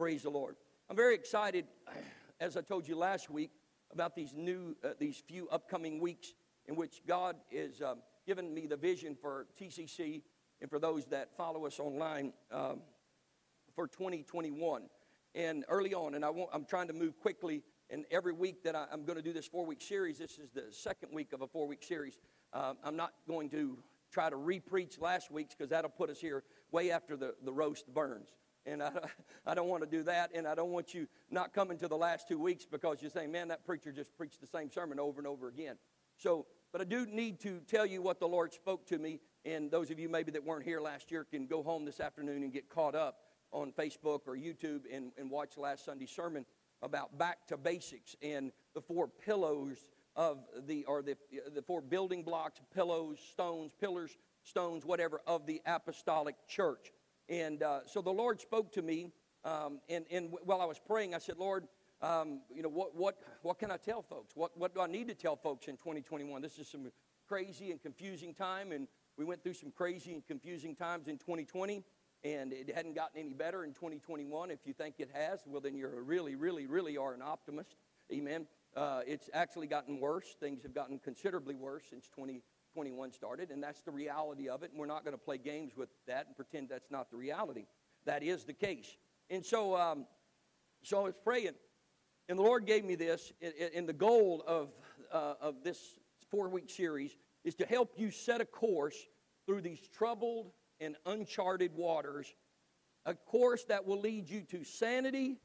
Praise the Lord. I'm very excited, as I told you last week, about these new, uh, these few upcoming weeks in which God is um, given me the vision for TCC and for those that follow us online um, for 2021. And early on, and I am trying to move quickly. And every week that I, am going to do this four week series, this is the second week of a four week series. Um, I'm not going to try to re-preach last week's because that'll put us here way after the, the roast burns. And I, I don't want to do that. And I don't want you not coming to the last two weeks because you're saying, man, that preacher just preached the same sermon over and over again. So, but I do need to tell you what the Lord spoke to me. And those of you maybe that weren't here last year can go home this afternoon and get caught up on Facebook or YouTube and, and watch last Sunday's sermon about back to basics and the four pillars of the, or the, the four building blocks, pillows, stones, pillars, stones, whatever, of the apostolic church. And uh, so the Lord spoke to me, um, and, and while I was praying, I said, Lord, um, you know, what, what, what can I tell folks? What, what do I need to tell folks in 2021? This is some crazy and confusing time, and we went through some crazy and confusing times in 2020, and it hadn't gotten any better in 2021. If you think it has, well, then you're really, really, really are an optimist. Amen. Uh, it's actually gotten worse. Things have gotten considerably worse since 20, 21 started, and that's the reality of it. And we're not going to play games with that and pretend that's not the reality. That is the case. And so, um, so I was praying, and the Lord gave me this. And the goal of, uh, of this four week series is to help you set a course through these troubled and uncharted waters, a course that will lead you to sanity,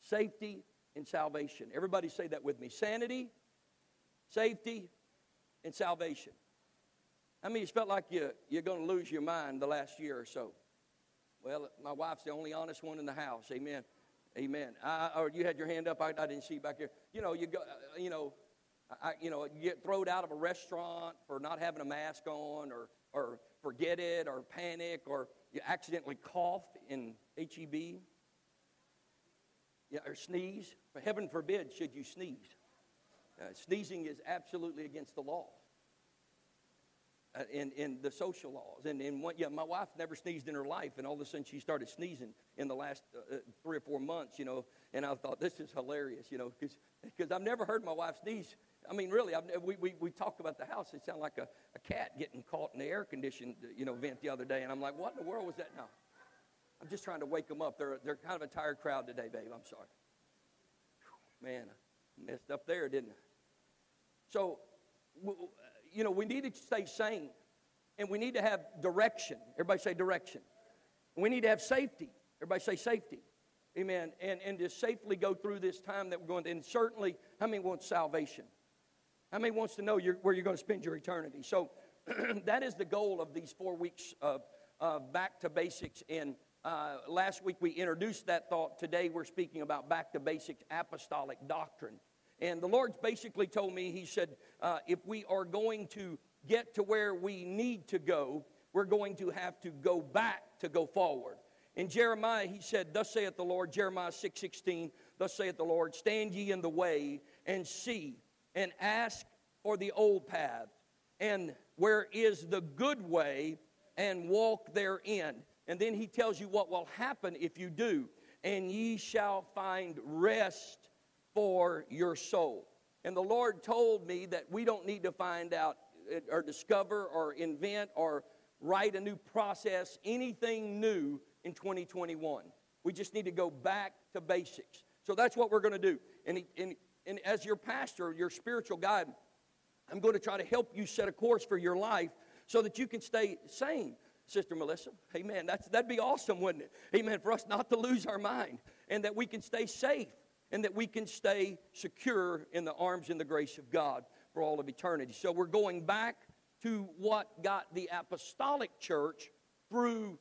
safety, and salvation. Everybody say that with me sanity, safety, and salvation. How many felt like you, you're going to lose your mind the last year or so? Well, my wife's the only honest one in the house. Amen. Amen. I, or you had your hand up. I, I didn't see back here. You know, you go. Uh, you know, I, you know, you get thrown out of a restaurant for not having a mask on, or or forget it, or panic, or you accidentally cough in HEB. Yeah, or sneeze. For heaven forbid, should you sneeze. Uh, sneezing is absolutely against the law in, in the social laws. And, and one, yeah, my wife never sneezed in her life, and all of a sudden she started sneezing in the last uh, uh three or four months, you know. And I thought, this is hilarious, you know, because I've never heard my wife sneeze. I mean, really, I've, we, we, we talk about the house. It sounded like a, a cat getting caught in the air conditioned, you know, vent the other day. And I'm like, what in the world was that now? I'm just trying to wake them up. They're, they're kind of a tired crowd today, babe. I'm sorry. Man, I messed up there, didn't I? So, you know, we need to stay sane and we need to have direction. Everybody say direction. We need to have safety. Everybody say safety. Amen. And, and to safely go through this time that we're going to. And certainly, how many wants salvation? How many wants to know where you're going to spend your eternity? So that is the goal of these four weeks of, of back to basics. And uh, last week we introduced that thought. Today we're speaking about back to basics apostolic doctrine. And the Lord's basically told me, He said, uh, if we are going to get to where we need to go, we're going to have to go back to go forward. In Jeremiah, he said, Thus saith the Lord, Jeremiah 6 16, Thus saith the Lord, Stand ye in the way and see and ask for the old path, and where is the good way, and walk therein. And then he tells you what will happen if you do. And ye shall find rest for your soul. And the Lord told me that we don't need to find out uh, or discover or invent or write a new process, anything new in 2021. We just need to go back to basics. So that's what we're going to do. And, and, and as your pastor, your spiritual guide, I'm going to try to help you set a course for your life so that you can stay sane. Sister Melissa, amen. That's, that'd be awesome, wouldn't it? Amen. For us not to lose our mind and that we can stay safe and that we can stay secure in the arms and the grace of God for all of eternity. So we're going back to what got the apostolic church through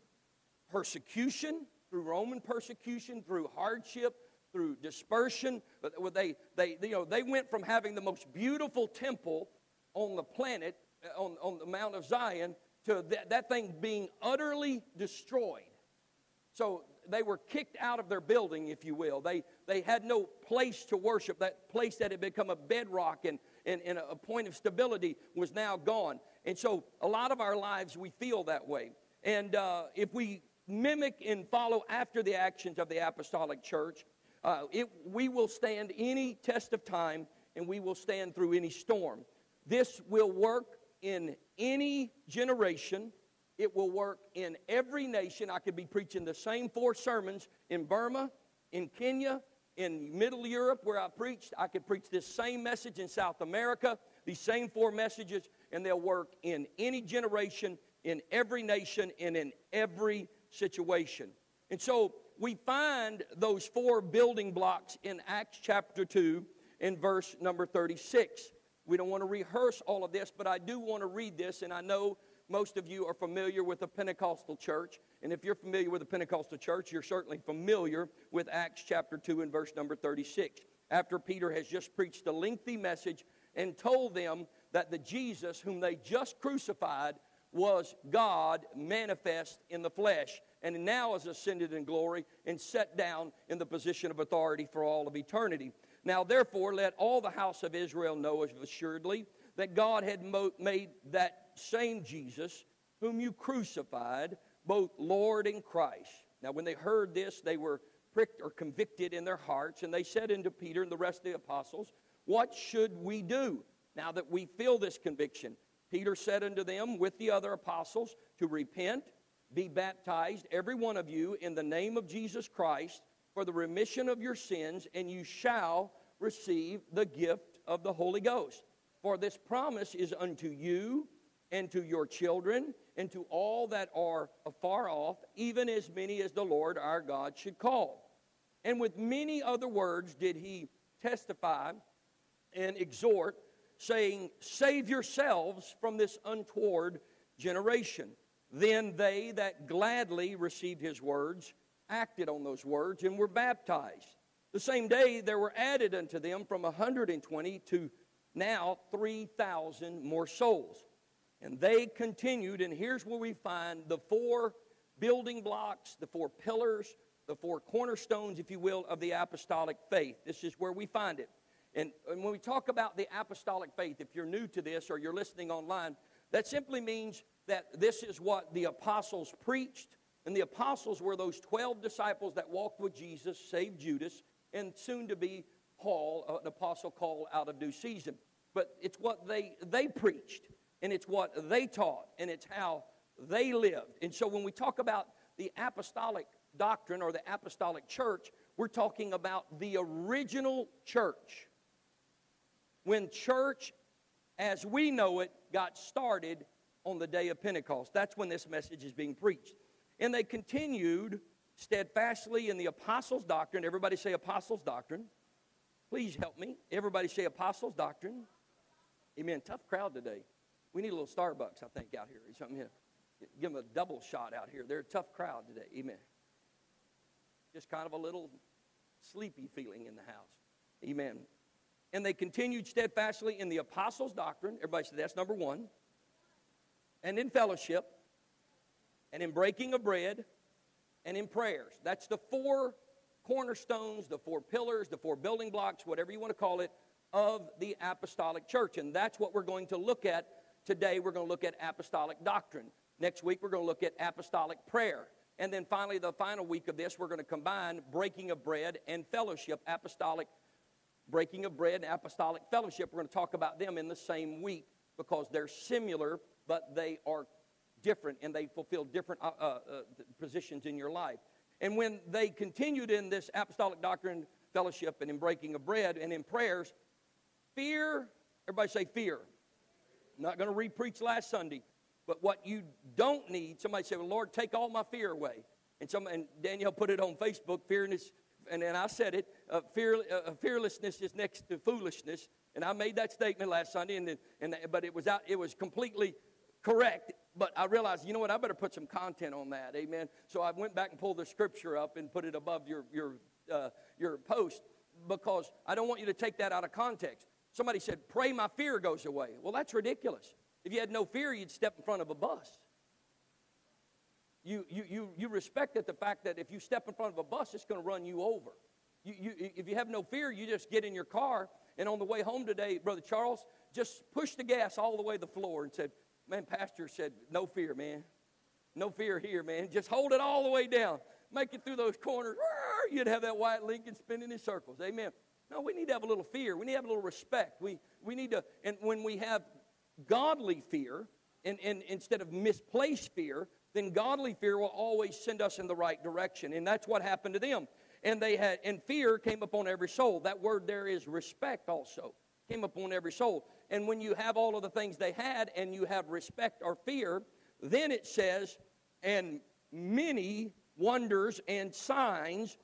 persecution, through Roman persecution, through hardship, through dispersion. But They, they, you know, they went from having the most beautiful temple on the planet, uh, on, on the Mount of Zion, to that, that thing being utterly destroyed. So they were kicked out of their building, if you will. They, they had no place to worship. That place that had become a bedrock and, and, and a point of stability was now gone. And so a lot of our lives, we feel that way. And uh, if we mimic and follow after the actions of the apostolic church, uh, it, we will stand any test of time and we will stand through any storm. This will work in any generation. It will work in every nation. I could be preaching the same four sermons in Burma, in Kenya, in Middle Europe where I preached. I could preach this same message in South America, these same four messages, and they'll work in any generation, in every nation, and in every situation. And so we find those four building blocks in Acts chapter 2 in verse number 36. We don't want to rehearse all of this, but I do want to read this, and I know most of you are familiar with the Pentecostal church. And if you're familiar with the Pentecostal church, you're certainly familiar with Acts chapter 2 and verse number 36. After Peter has just preached a lengthy message and told them that the Jesus whom they just crucified was God manifest in the flesh and now is ascended in glory and set down in the position of authority for all of eternity. Now, therefore, let all the house of Israel know assuredly that God had mo- made that same Jesus, whom you crucified, both Lord and Christ. Now, when they heard this, they were pricked or convicted in their hearts, and they said unto Peter and the rest of the apostles, What should we do now that we feel this conviction? Peter said unto them with the other apostles to repent, be baptized, every one of you, in the name of Jesus Christ for the remission of your sins, and you shall receive the gift of the Holy Ghost. For this promise is unto you and to your children and to all that are afar off, even as many as the Lord our God should call. And with many other words did he testify and exhort, saying, Save yourselves from this untoward generation. Then they that gladly received his words acted on those words and were baptized. The same day there were added unto them from 120 to now 3,000 more souls. And they continued, and here's where we find the four building blocks, the four pillars, the four cornerstones, if you will, of the apostolic faith. This is where we find it. And, and when we talk about the apostolic faith, if you're new to this or you're listening online, that simply means that this is what the apostles preached, and the apostles were those 12 disciples that walked with Jesus, save Judas, and soon to be Paul, uh, an apostle called out of due season. But it's what they, they preached, and it's what they taught, and it's how they lived. And so when we talk about the apostolic doctrine or the apostolic church, we're talking about the original church. When church, as we know it, got started on the day of Pentecost. That's when this message is being preached. And they continued steadfastly in the apostles' doctrine. Everybody say apostles' doctrine. Please help me. Everybody say apostles' doctrine. Amen. Tough crowd today. We need a little Starbucks, I think, out here. Something here. Give them a double shot out here. They're a tough crowd today. Amen. Just kind of a little sleepy feeling in the house. Amen. And they continued steadfastly in the apostles' doctrine. Everybody said that's number one. And in fellowship and in breaking of bread, and in prayers. That's the four cornerstones, the four pillars, the four building blocks, whatever you want to call it, of the apostolic church. And that's what we're going to look at today. We're going to look at apostolic doctrine. Next week, we're going to look at apostolic prayer. And then finally, the final week of this, we're going to combine breaking of bread and fellowship, apostolic breaking of bread and apostolic fellowship. We're going to talk about them in the same week because they're similar, but they are different and they fulfill different uh, uh, uh, positions in your life. And when they continued in this apostolic doctrine, fellowship, and in breaking of bread and in prayers, fear, everybody say fear. I'm not going to repreach last Sunday, but what you don't need, somebody said, well, Lord, take all my fear away. And, some, and Danielle put it on Facebook, fearness, and then I said it, uh, fear, uh, fearlessness is next to foolishness. And I made that statement last Sunday, and, and, but it was, out, it was completely correct but I realized, you know what, I better put some content on that. Amen. So I went back and pulled the scripture up and put it above your, your, uh, your post because I don't want you to take that out of context. Somebody said, pray my fear goes away. Well, that's ridiculous. If you had no fear, you'd step in front of a bus. You, you, you, you respected the fact that if you step in front of a bus, it's going to run you over. You, you, if you have no fear, you just get in your car, and on the way home today, Brother Charles, just push the gas all the way to the floor and said, man, pastor said, no fear, man. No fear here, man. Just hold it all the way down. Make it through those corners. You'd have that white Lincoln spinning in circles. Amen. No, we need to have a little fear. We need to have a little respect. We, we need to, and when we have godly fear, and, and instead of misplaced fear, then godly fear will always send us in the right direction. And that's what happened to them. And they had, and fear came upon every soul. That word there is respect also. Came upon every soul. And when you have all of the things they had and you have respect or fear, then it says, and many wonders and signs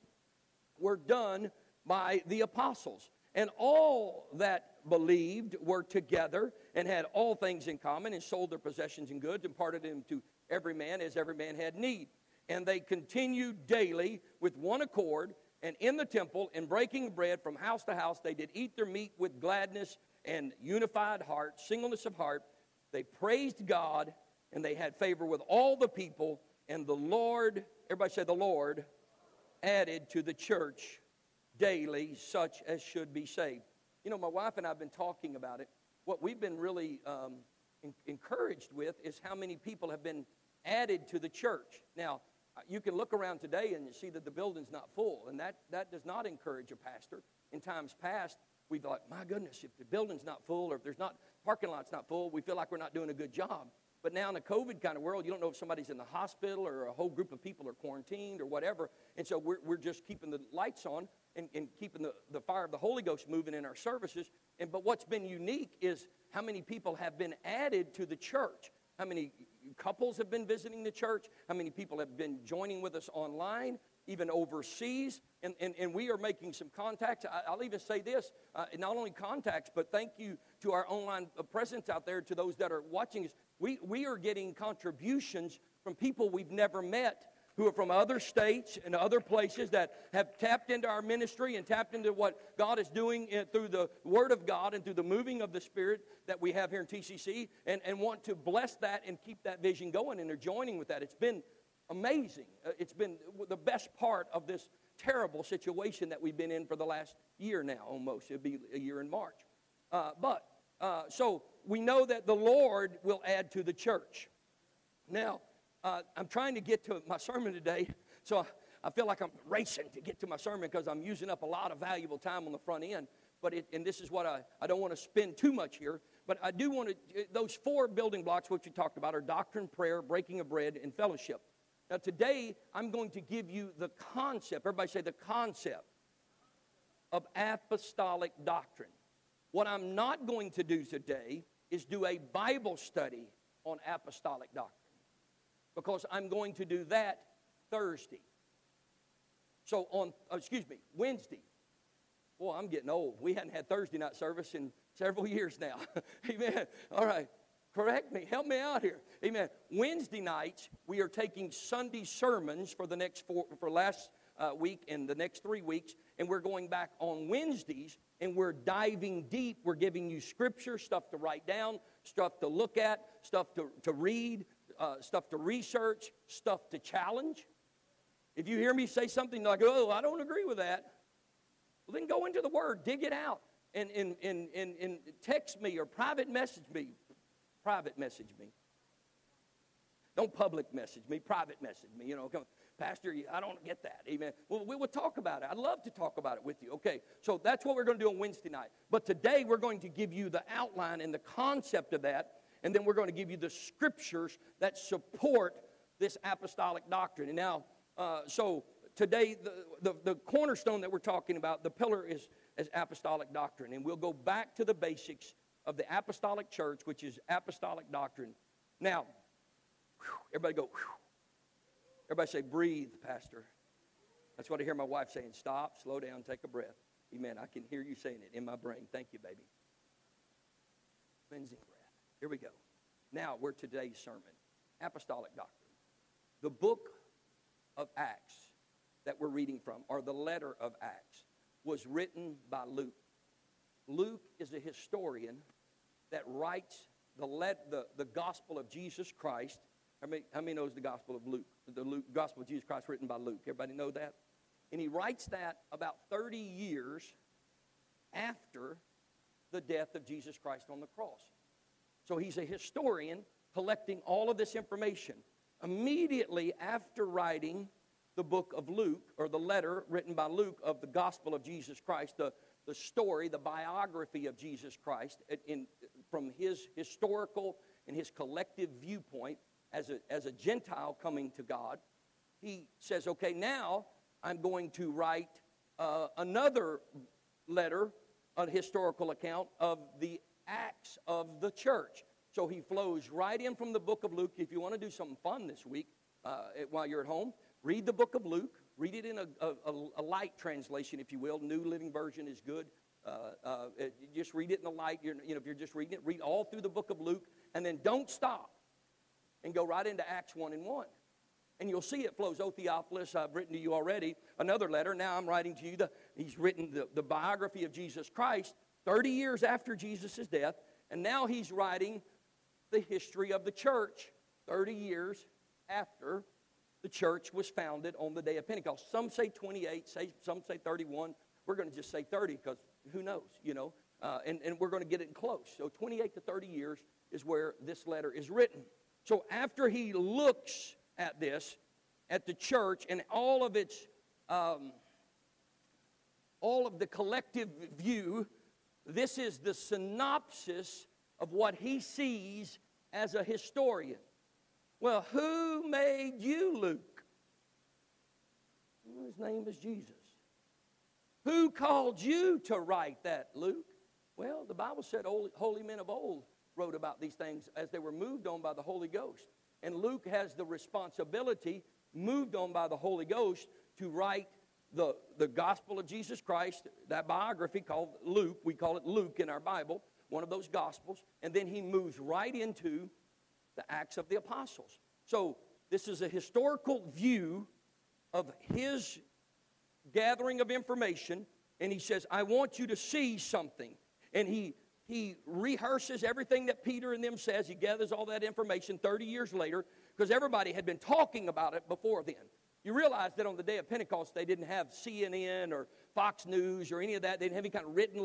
were done by the apostles. And all that believed were together and had all things in common and sold their possessions and goods and parted them to every man as every man had need. And they continued daily with one accord and in the temple and breaking bread from house to house. They did eat their meat with gladness and unified heart, singleness of heart. They praised God and they had favor with all the people. And the Lord, everybody say, the Lord added to the church daily such as should be saved. You know, my wife and I have been talking about it. What we've been really um, in- encouraged with is how many people have been added to the church. Now, you can look around today and you see that the building's not full, and that, that does not encourage a pastor. In times past, we thought, my goodness, if the building's not full or if there's not parking lot's not full, we feel like we're not doing a good job. But now in the COVID kind of world, you don't know if somebody's in the hospital or a whole group of people are quarantined or whatever. And so we're, we're just keeping the lights on and, and keeping the, the fire of the Holy Ghost moving in our services. And but what's been unique is how many people have been added to the church. How many couples have been visiting the church? How many people have been joining with us online? even overseas. And, and, and we are making some contacts. I, will even say this uh, not only contacts, but thank you to our online uh, presence out there, to those that are watching us. We, we are getting contributions from people we've never met who are from other states and other places that have tapped into our ministry and tapped into what God is doing through the Word of God and through the moving of the Spirit that we have here in TCC and, and want to bless that and keep that vision going. And they're joining with that. It's been amazing. Uh, it's been the best part of this terrible situation that we've been in for the last year now, almost. It'll be a year in March. Uh, but, uh, so we know that the Lord will add to the church. Now, uh, I'm trying to get to my sermon today, so I feel like I'm racing to get to my sermon because I'm using up a lot of valuable time on the front end. But it, and this is what I, I don't want to spend too much here, but I do want to, those four building blocks, what you talked about, are doctrine, prayer, breaking of bread, and fellowship. Now, today, I'm going to give you the concept, everybody say the concept of apostolic doctrine. What I'm not going to do today is do a Bible study on apostolic doctrine because I'm going to do that Thursday. So, on, oh, excuse me, Wednesday. Boy, I'm getting old. We hadn't had Thursday night service in several years now. Amen. All right. Correct me. Help me out here. Amen. Wednesday nights, we are taking Sunday sermons for the next four, for last uh, week and the next three weeks, and we're going back on Wednesdays and we're diving deep. We're giving you scripture, stuff to write down, stuff to look at, stuff to, to read, uh, stuff to research, stuff to challenge. If you hear me say something like, oh, I don't agree with that, well, then go into the Word, dig it out, and, and, and, and, and text me or private message me private message me. Don't public message me, private message me. You know, come, Pastor, I don't get that. Amen. Well, we will talk about it. I'd love to talk about it with you. Okay, so that's what we're going to do on Wednesday night. But today we're going to give you the outline and the concept of that, and then we're going to give you the scriptures that support this apostolic doctrine. And now, uh, so today, the, the, the cornerstone that we're talking about, the pillar is, is apostolic doctrine. And we'll go back to the basics of the apostolic church, which is apostolic doctrine. Now, whew, everybody go, whew. everybody say, breathe, Pastor. That's what I hear my wife saying. Stop, slow down, take a breath. Amen. I can hear you saying it in my brain. Thank you, baby. Cleansing. Here we go. Now, we're today's sermon Apostolic Doctrine. The book of Acts that we're reading from, or the letter of Acts, was written by Luke. Luke is a historian that writes the, let, the, the gospel of Jesus Christ. How many, how many knows the gospel of Luke? The Luke, gospel of Jesus Christ written by Luke. Everybody know that? And he writes that about 30 years after the death of Jesus Christ on the cross. So he's a historian collecting all of this information. immediately after writing the book of Luke, or the letter written by Luke of the gospel of Jesus Christ, the, the story, the biography of Jesus Christ, in, from his historical and his collective viewpoint as a, as a Gentile coming to God, he says, okay, now I'm going to write uh, another letter, a historical account of the acts of the church. So he flows right in from the book of Luke. If you want to do something fun this week uh, while you're at home, read the book of Luke. Read it in a, a, a light translation, if you will. New Living Version is good. Uh, uh, just read it in the light. You're, you know, if you're just reading it, read all through the book of Luke, and then don't stop and go right into Acts 1 and 1. And you'll see it flows. O Theophilus, I've written to you already another letter. Now I'm writing to you. The, he's written the, the biography of Jesus Christ 30 years after Jesus' death. And now he's writing the history of the church 30 years after the church was founded on the day of Pentecost. Some say 28, say, some say 31. We're going to just say 30 because who knows, you know. Uh, and, and we're going to get it close. So 28 to 30 years is where this letter is written. So after he looks at this, at the church and all of its, um, all of the collective view, this is the synopsis of what he sees as a historian. Well, who made you Luke? Well, his name is Jesus. Who called you to write that, Luke? Well, the Bible said holy, holy men of old wrote about these things as they were moved on by the Holy Ghost. And Luke has the responsibility, moved on by the Holy Ghost, to write the, the gospel of Jesus Christ, that biography called Luke. We call it Luke in our Bible, one of those gospels. And then he moves right into the Acts of the Apostles. So this is a historical view of his gathering of information, and he says, I want you to see something. And he he rehearses everything that Peter and them says. He gathers all that information 30 years later because everybody had been talking about it before then. You realize that on the day of Pentecost, they didn't have CNN or Fox News or any of that. They didn't have any kind of written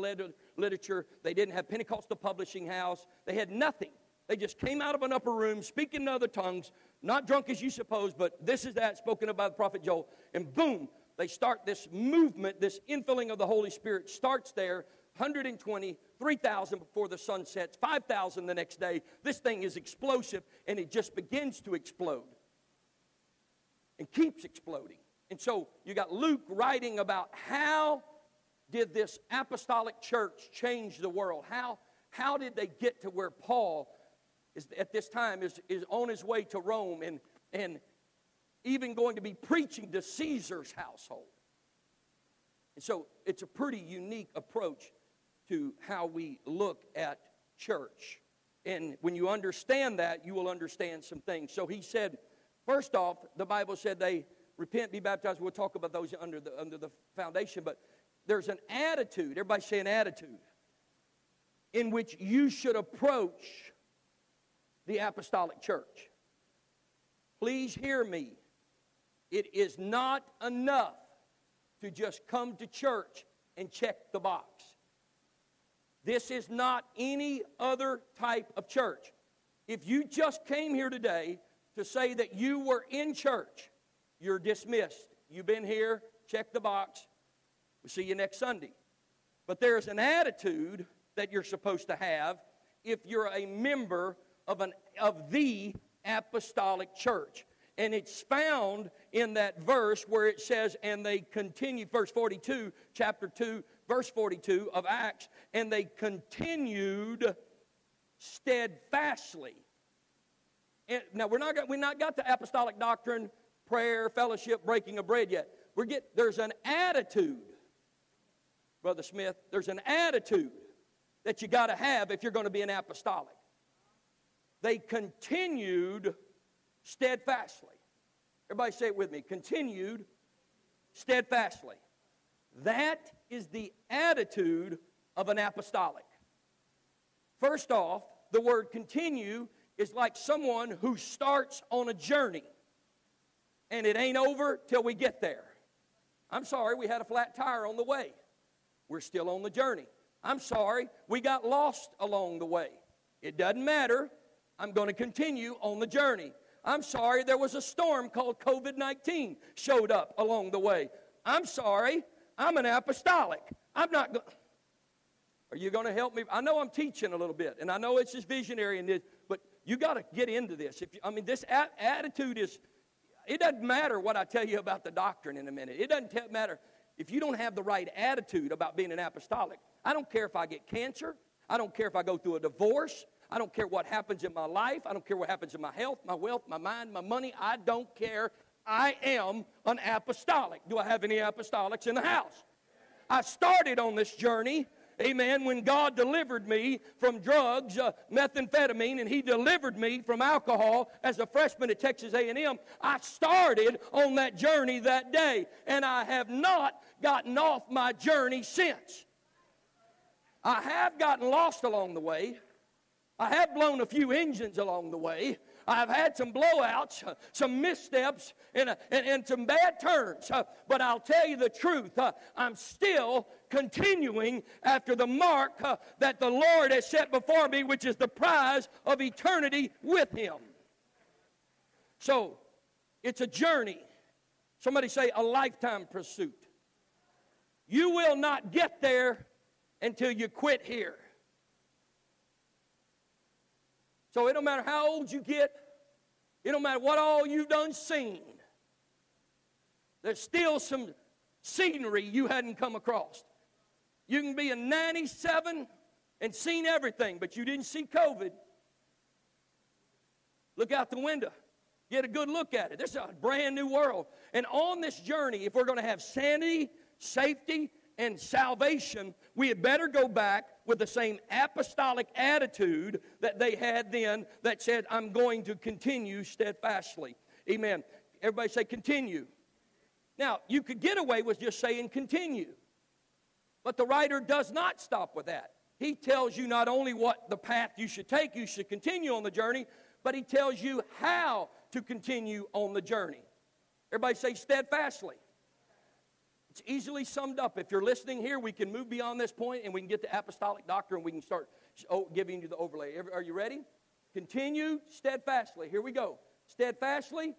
literature. They didn't have Pentecostal Publishing House. They had nothing. They just came out of an upper room speaking in other tongues, not drunk as you suppose, but this is that spoken of by the prophet Joel. And boom, they start this movement, this infilling of the Holy Spirit starts there. 120, 3,000 before the sun sets, 5,000 the next day. This thing is explosive and it just begins to explode and keeps exploding. And so you got Luke writing about how did this apostolic church change the world? How, how did they get to where Paul is at this time is, is on his way to Rome and, and even going to be preaching to Caesar's household. And so it's a pretty unique approach to how we look at church. And when you understand that, you will understand some things. So he said, first off, the Bible said they repent, be baptized. We'll talk about those under the, under the foundation, but there's an attitude, everybody say an attitude, in which you should approach the apostolic church. Please hear me. It is not enough to just come to church and check the box. This is not any other type of church. If you just came here today to say that you were in church, you're dismissed. You've been here, check the box. We'll see you next Sunday. But there's an attitude that you're supposed to have if you're a member of, an, of the apostolic church. And it's found in that verse where it says, and they continue, verse 42, chapter 2, verse 42 of Acts, and they continued steadfastly. Now we're not got, we not got the apostolic doctrine, prayer, fellowship, breaking of bread yet. We're get there's an attitude, Brother Smith. There's an attitude that you got to have if you're going to be an apostolic they continued steadfastly. Everybody say it with me. Continued steadfastly. That is the attitude of an apostolic. First off, the word continue is like someone who starts on a journey and it ain't over till we get there. I'm sorry, we had a flat tire on the way. We're still on the journey. I'm sorry, we got lost along the way. It doesn't matter. I'm going to continue on the journey. I'm sorry, there was a storm called COVID 19 showed up along the way. I'm sorry, I'm an apostolic. I'm not going. Are you going to help me? I know I'm teaching a little bit, and I know it's just visionary, and this, you got to get into this. If you, I mean, this attitude is. It doesn't matter what I tell you about the doctrine in a minute. It doesn't t- matter if you don't have the right attitude about being an apostolic. I don't care if I get cancer. I don't care if I go through a divorce. I don't care what happens in my life. I don't care what happens in my health, my wealth, my mind, my money. I don't care. I am an apostolic. Do I have any apostolics in the house? I started on this journey amen, when God delivered me from drugs, uh, methamphetamine, and He delivered me from alcohol as a freshman at Texas A&M, I started on that journey that day, and I have not gotten off my journey since. I have gotten lost along the way. I have blown a few engines along the way. I've had some blowouts, uh, some missteps, and, uh, and, and some bad turns. Uh, but I'll tell you the truth, I'm still continuing after the mark uh, that the Lord has set before me, which is the prize of eternity with Him. So, it's a journey. Somebody say a lifetime pursuit. You will not get there until you quit here. So it don't matter how old you get, it don't matter what all you've done seen. There's still some scenery you hadn't come across. You can be a 97 and seen everything, but you didn't see COVID. Look out the window. Get a good look at it. This is a brand new world. And on this journey, if we're going to have sanity, safety, and salvation, we had better go back with the same apostolic attitude that they had then that said, I'm going to continue steadfastly. Amen. Everybody say, continue. Now, you could get away with just saying continue. But the writer does not stop with that. He tells you not only what the path you should take, you should continue on the journey, but he tells you how to continue on the journey. Everybody say steadfastly. It's easily summed up. If you're listening here, we can move beyond this point and we can get to apostolic doctrine and we can start oh, giving you the overlay. Are you ready? Continue steadfastly. Here we go. Steadfastly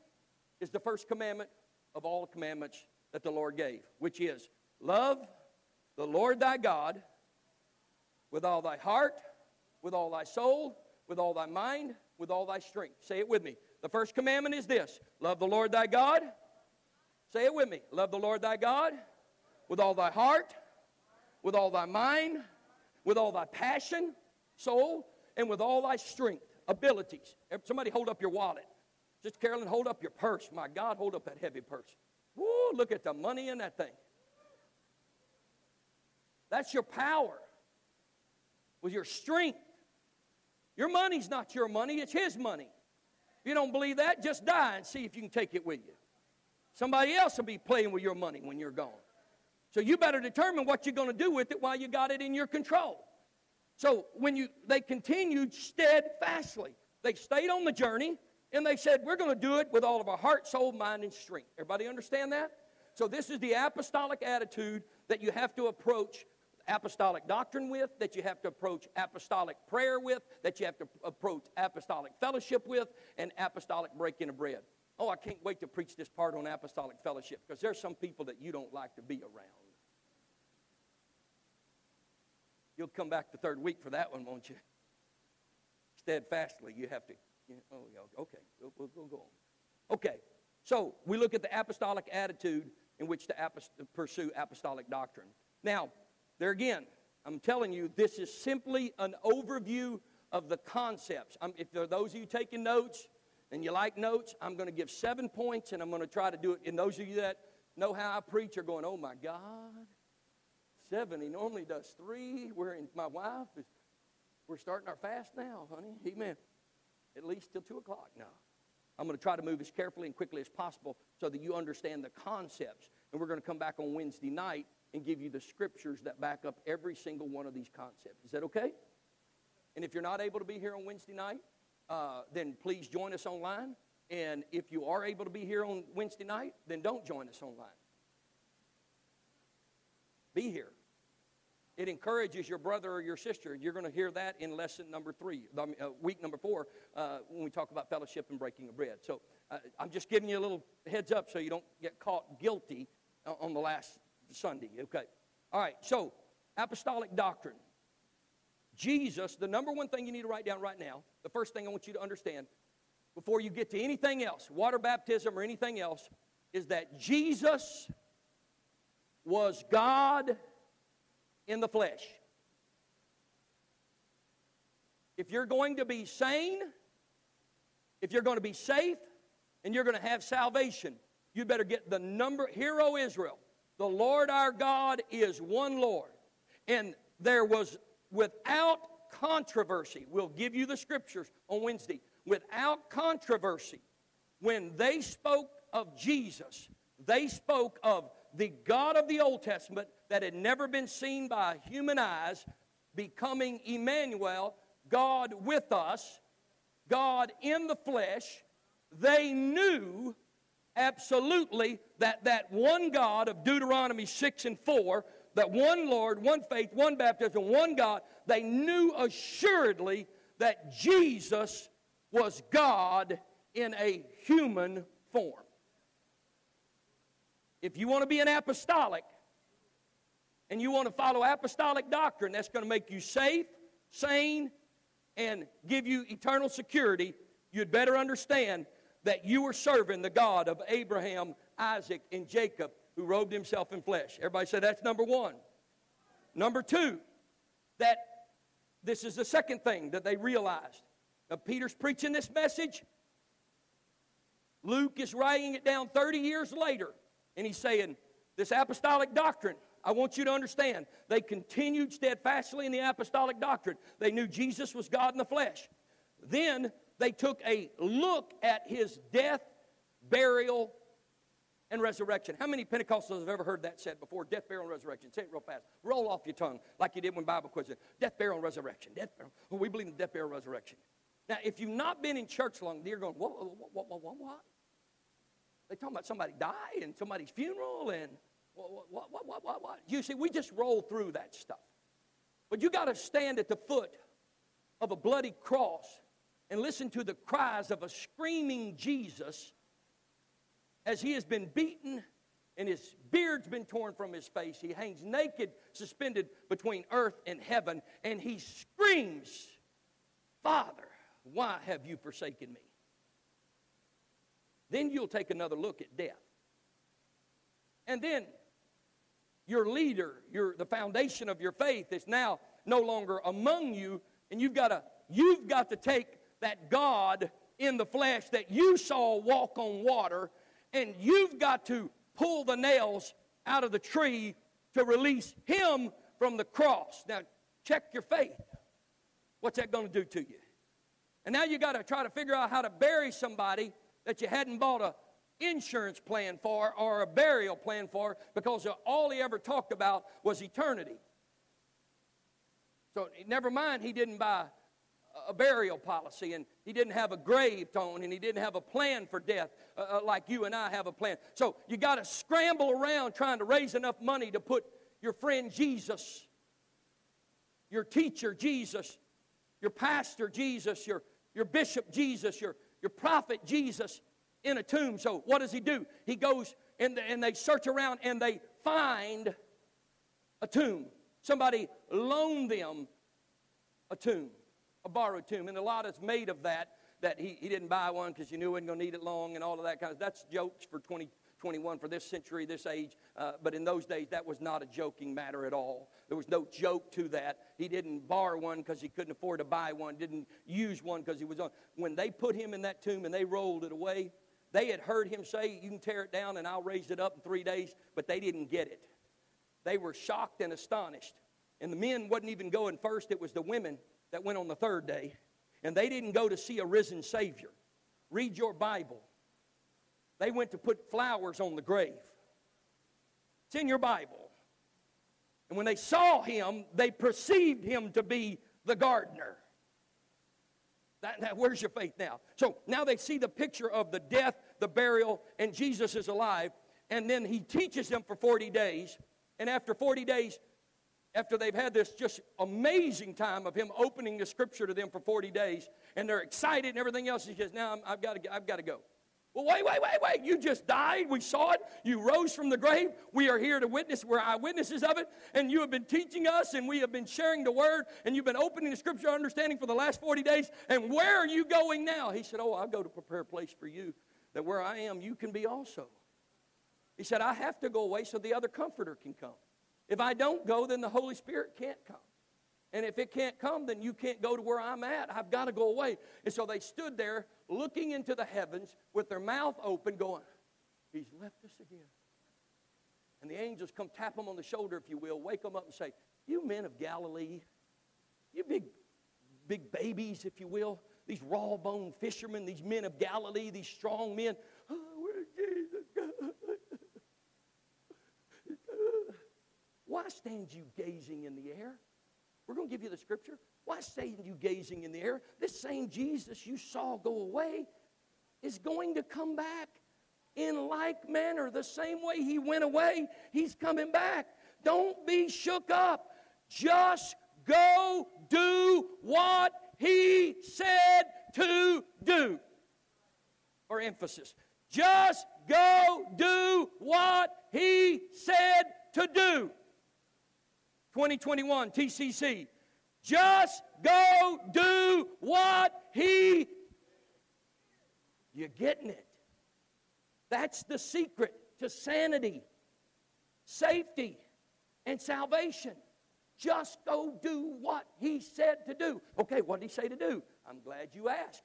is the first commandment of all commandments that the Lord gave, which is love the Lord thy God with all thy heart, with all thy soul, with all thy mind, with all thy strength. Say it with me. The first commandment is this love the Lord thy God Say it with me. Love the Lord thy God with all thy heart, with all thy mind, with all thy passion, soul, and with all thy strength, abilities. Somebody hold up your wallet. Just Carolyn, hold up your purse. My God, hold up that heavy purse. Woo, look at the money in that thing. That's your power with your strength. Your money's not your money, it's His money. If you don't believe that, just die and see if you can take it with you. Somebody else will be playing with your money when you're gone. So you better determine what you're going to do with it while you got it in your control. So when you they continued steadfastly. They stayed on the journey and they said, We're going to do it with all of our heart, soul, mind, and strength. Everybody understand that? So this is the apostolic attitude that you have to approach apostolic doctrine with, that you have to approach apostolic prayer with, that you have to approach apostolic fellowship with, and apostolic breaking of bread. Oh, I can't wait to preach this part on apostolic fellowship because there's some people that you don't like to be around. You'll come back the third week for that one, won't you? Steadfastly, you have to. You know, oh, yeah, okay, we'll, we'll, we'll, go on. Okay, so we look at the apostolic attitude in which to apost- pursue apostolic doctrine. Now, there again, I'm telling you, this is simply an overview of the concepts. I'm, if there are those of you taking notes, and you like notes, I'm going to give seven points and I'm going to try to do it. And those of you that know how I preach are going, oh my God, seven. He normally does three. We're in, my wife is, we're starting our fast now, honey. Amen. At least till two o'clock now. I'm going to try to move as carefully and quickly as possible so that you understand the concepts. And we're going to come back on Wednesday night and give you the scriptures that back up every single one of these concepts. Is that okay? And if you're not able to be here on Wednesday night, uh, then please join us online. And if you are able to be here on Wednesday night, then don't join us online. Be here. it encourages your brother or your sister. You're going to hear that in lesson number three, uh, week number four, uh, when we talk about fellowship and breaking of bread. So uh, I'm just giving you a little heads up so you don't get caught guilty on the last Sunday. Okay. All right. So apostolic doctrine. Jesus, the number one thing you need to write down right now, the first thing I want you to understand before you get to anything else, water baptism or anything else, is that Jesus was God in the flesh. If you're going to be sane, if you're going to be safe, and you're going to have salvation, you better get the number. Hero Israel, the Lord our God is one Lord. And there was without controversy, we'll give you the scriptures on Wednesday, without controversy, when they spoke of Jesus, they spoke of the God of the Old Testament that had never been seen by human eyes becoming Emmanuel, God with us, God in the flesh. They knew absolutely that that one God of Deuteronomy 6 and 4, that one Lord, one faith, one baptism, one God, they knew assuredly that Jesus was God in a human form. If you want to be an apostolic and you want to follow apostolic doctrine, that's going to make you safe, sane, and give you eternal security, you'd better understand that you are serving the God of Abraham, Isaac, and Jacob who robed himself in flesh. Everybody say that's number one. Number two, that this is the second thing that they realized. Now, Peter's preaching this message. Luke is writing it down 30 years later, and he's saying, This apostolic doctrine, I want you to understand. They continued steadfastly in the apostolic doctrine. They knew Jesus was God in the flesh. Then they took a look at his death, burial, and resurrection. How many Pentecostals have ever heard that said before? Death, burial, and resurrection. Say it real fast. Roll off your tongue like you did when Bible quiz. Death, burial, and resurrection. Death, burial. Well, we believe in death, burial, resurrection. Now, if you've not been in church long, you're going, what, what, what, what, what, what? They talking about somebody died and somebody's funeral and what, what, what, what, what? You see, we just roll through that stuff. But you got to stand at the foot of a bloody cross and listen to the cries of a screaming Jesus as he has been beaten and his beard's been torn from his face. He hangs naked, suspended between earth and heaven, and he screams, Father, why have you forsaken me? Then you'll take another look at death. And then your leader, your, the foundation of your faith is now no longer among you, and you've got to you've got to take that God in the flesh that you saw walk on water, and you've got to pull the nails out of the tree to release him from the cross. Now, check your faith. What's that going to do to you? And now you got to try to figure out how to bury somebody that you hadn't bought a insurance plan for or a burial plan for because all he ever talked about was eternity. So never mind, he didn't buy a burial policy and he didn't have a grave tone and he didn't have a plan for death uh, uh like you and I have a plan. So you got to scramble around trying to raise enough money to put your friend Jesus, your teacher Jesus, your pastor Jesus, your, your bishop Jesus, your, your prophet Jesus in a tomb. So what does he do? He goes and, and they search around and they find a tomb. Somebody loaned them a tomb, a borrowed tomb. And a lot is made of that, that he, he didn't buy one because you knew he wasn't going to need it long and all of that kind of That's jokes for 2021 for this century, this age. Uh, but in those days, that was not a joking matter at all. There was no joke to that. He didn't borrow one because he couldn't afford to buy one, didn't use one because he was on. When they put him in that tomb and they rolled it away, they had heard him say, You can tear it down and I'll raise it up in three days, but they didn't get it. They were shocked and astonished. And the men wasn't even going first, it was the women that went on the third day. And they didn't go to see a risen Savior. Read your Bible. They went to put flowers on the grave. It's in your Bible. And when they saw him, they perceived him to be the gardener. That, that, where's your faith now? So now they see the picture of the death, the burial, and Jesus is alive. And then he teaches them for 40 days. And after 40 days, after they've had this just amazing time of him opening the scripture to them for 40 days, and they're excited and everything else, he says, Now i have got to, I've got to go. Well, wait, wait, wait, wait. You just died. We saw it. You rose from the grave. We are here to witness. We're eyewitnesses of it. And you have been teaching us, and we have been sharing the word, and you've been opening the scripture understanding for the last 40 days. And where are you going now? He said, Oh, I'll go to prepare a place for you, that where I am, you can be also. He said, I have to go away so the other comforter can come. If I don't go, then the Holy Spirit can't come. And if it can't come, then you can't go to where I'm at. I've got to go away. And so they stood there looking into the heavens with their mouth open, going, He's left us again. And the angels come tap them on the shoulder, if you will, wake them up and say, You men of Galilee, you big, big babies, if you will, these raw boned fishermen, these men of Galilee, these strong men, oh, where's Jesus? Why stand you gazing in the air? We're going to give you the scripture. Why stand you gazing in the air? This same Jesus you saw go away is going to come back in like manner. The same way he went away, he's coming back. Don't be shook up. Just go do what he said to do. For emphasis, just go do what he said to do. 2021 TCC. Just go do what he You're getting it. That's the secret to sanity, safety, and salvation. Just go do what he said to do. Okay, what did he say to do? I'm glad you asked.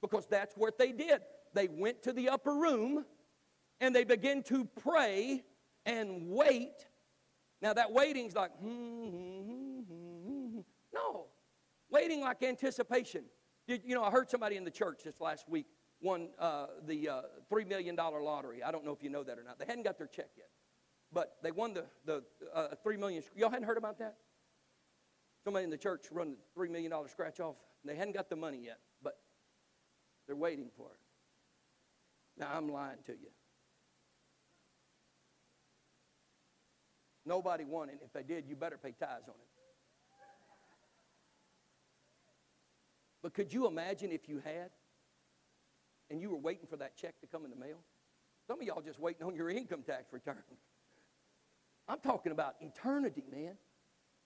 Because that's what they did. They went to the upper room and they began to pray and wait now, that waiting's like, hmm, hmm, hmm, no. Waiting like anticipation. You, you, know, I heard somebody in the church this last week won uh, the uh, $3 million lottery. I don't know if you know that or not. They hadn't got their check yet. But they won the, the uh, $3 million. Y'all hadn't heard about that? Somebody in the church run the $3 million scratch off. They hadn't got the money yet, but they're waiting for it. Now, I'm lying to you. Nobody won it. If they did, you better pay tithes on it. But could you imagine if you had and you were waiting for that check to come in the mail? Some of y'all just waiting on your income tax return. I'm talking about eternity, man.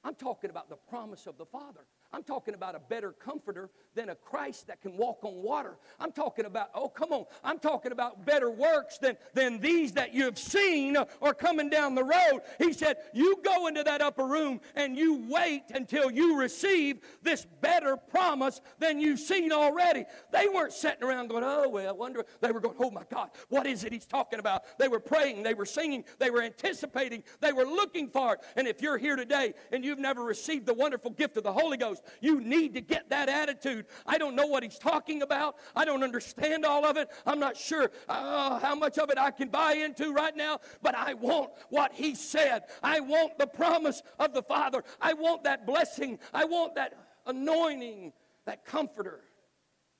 I'm talking about the promise of the Father. I'm talking about a better comforter than a Christ that can walk on water. I'm talking about, oh, come on, I'm talking about better works than, than these that you've seen or coming down the road. He said, You go into that upper room and you wait until you receive this better promise than you've seen already. They weren't sitting around going, Oh, well, I wonder. They were going, Oh my God, what is it he's talking about? They were praying, they were singing, they were anticipating, they were looking for it. And if you're here today and you've never received the wonderful gift of the Holy Ghost, you need to get that attitude. I don't know what he's talking about. I don't understand all of it. I'm not sure uh, how much of it I can buy into right now, but I want what he said. I want the promise of the Father. I want that blessing. I want that anointing, that comforter.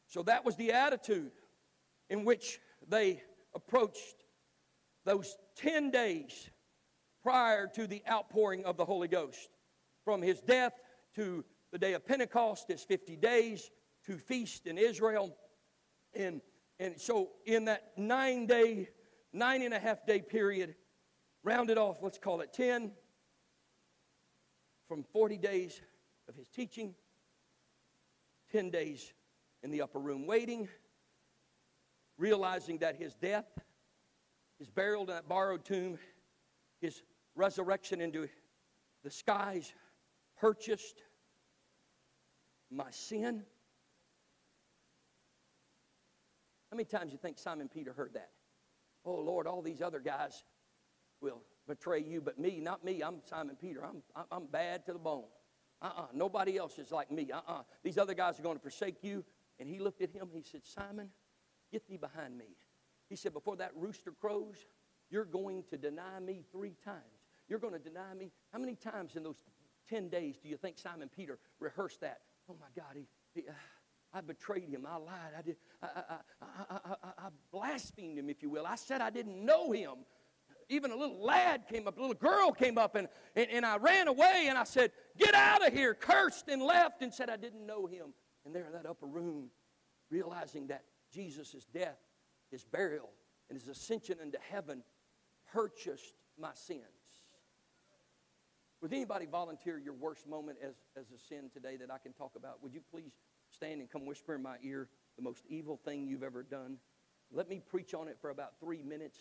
So that was the attitude in which they approached those 10 days prior to the outpouring of the Holy Ghost. From his death to the day of Pentecost is 50 days to feast in Israel. And, and so, in that nine day, nine and a half day period, rounded off, let's call it 10, from 40 days of his teaching, 10 days in the upper room waiting, realizing that his death, his burial in that borrowed tomb, his resurrection into the skies, purchased my sin? How many times you think Simon Peter heard that? Oh, Lord, all these other guys will betray you, but me, not me. I'm Simon Peter. I'm, I'm bad to the bone. Uh-uh. Nobody else is like me. Uh-uh. These other guys are going to forsake you. And he looked at him. He said, Simon, get thee behind me. He said, before that rooster crows, you're going to deny me three times. You're going to deny me. How many times in those 10 days do you think Simon Peter rehearsed that? Oh my God, he, he, uh, I betrayed him. I lied. I, did, I, I, I, blasphemed him, if you will. I said I didn't know him. even a little lad came up, a little girl came up, and, and, and I ran away and I said, Get out of here, cursed and left, and said I didn't know him. And there in that upper room, realizing that Jesus' death, his burial, and his ascension into heaven purchased my sins. Would anybody volunteer your worst moment as, as a sin today that I can talk about? Would you please stand and come whisper in my ear the most evil thing you've ever done? Let me preach on it for about three minutes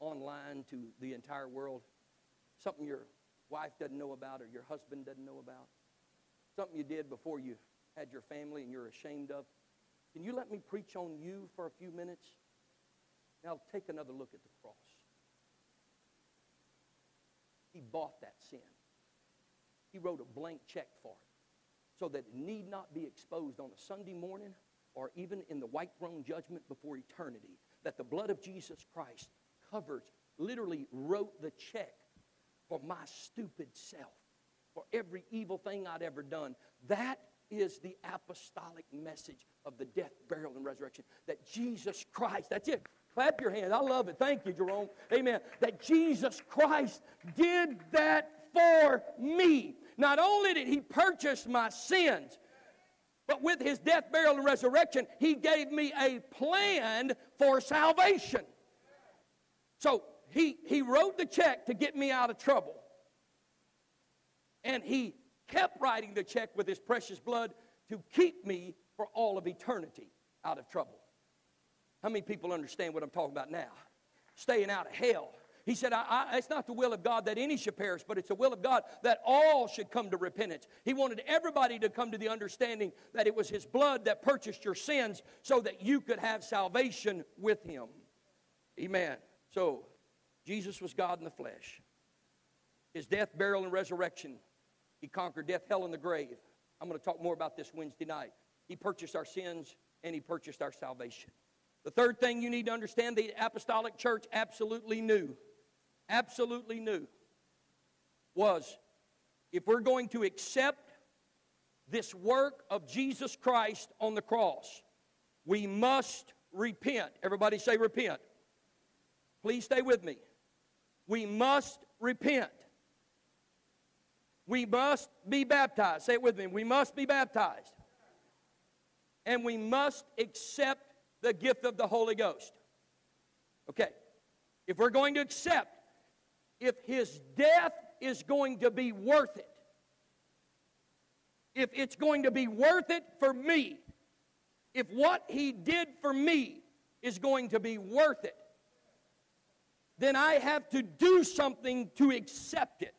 online to the entire world. Something your wife doesn't know about or your husband doesn't know about. Something you did before you had your family and you're ashamed of. Can you let me preach on you for a few minutes? Now take another look at the cross. He bought that sin. He wrote a blank check for it so that it need not be exposed on a Sunday morning or even in the white throne judgment before eternity. That the blood of Jesus Christ covers, literally wrote the check for my stupid self, for every evil thing I'd ever done. That is the apostolic message of the death, burial, and resurrection. That Jesus Christ, that's it. Clap your hands. I love it. Thank you, Jerome. Amen. That Jesus Christ did that for me. Not only did he purchase my sins, but with his death, burial, and resurrection, he gave me a plan for salvation. So he, he wrote the check to get me out of trouble. And he kept writing the check with his precious blood to keep me for all of eternity out of trouble. How many people understand what I'm talking about now? Staying out of hell. He said, I, I, It's not the will of God that any should perish, but it's the will of God that all should come to repentance. He wanted everybody to come to the understanding that it was His blood that purchased your sins so that you could have salvation with Him. Amen. So, Jesus was God in the flesh. His death, burial, and resurrection, He conquered death, hell, and the grave. I'm going to talk more about this Wednesday night. He purchased our sins and He purchased our salvation. The third thing you need to understand the apostolic church absolutely knew absolutely knew was if we're going to accept this work of Jesus Christ on the cross, we must repent. Everybody say repent. Please stay with me. We must repent. We must be baptized. Say it with me. We must be baptized. And we must accept the gift of the Holy Ghost. Okay. If we're going to accept if his death is going to be worth it, if it's going to be worth it for me, if what he did for me is going to be worth it, then I have to do something to accept it.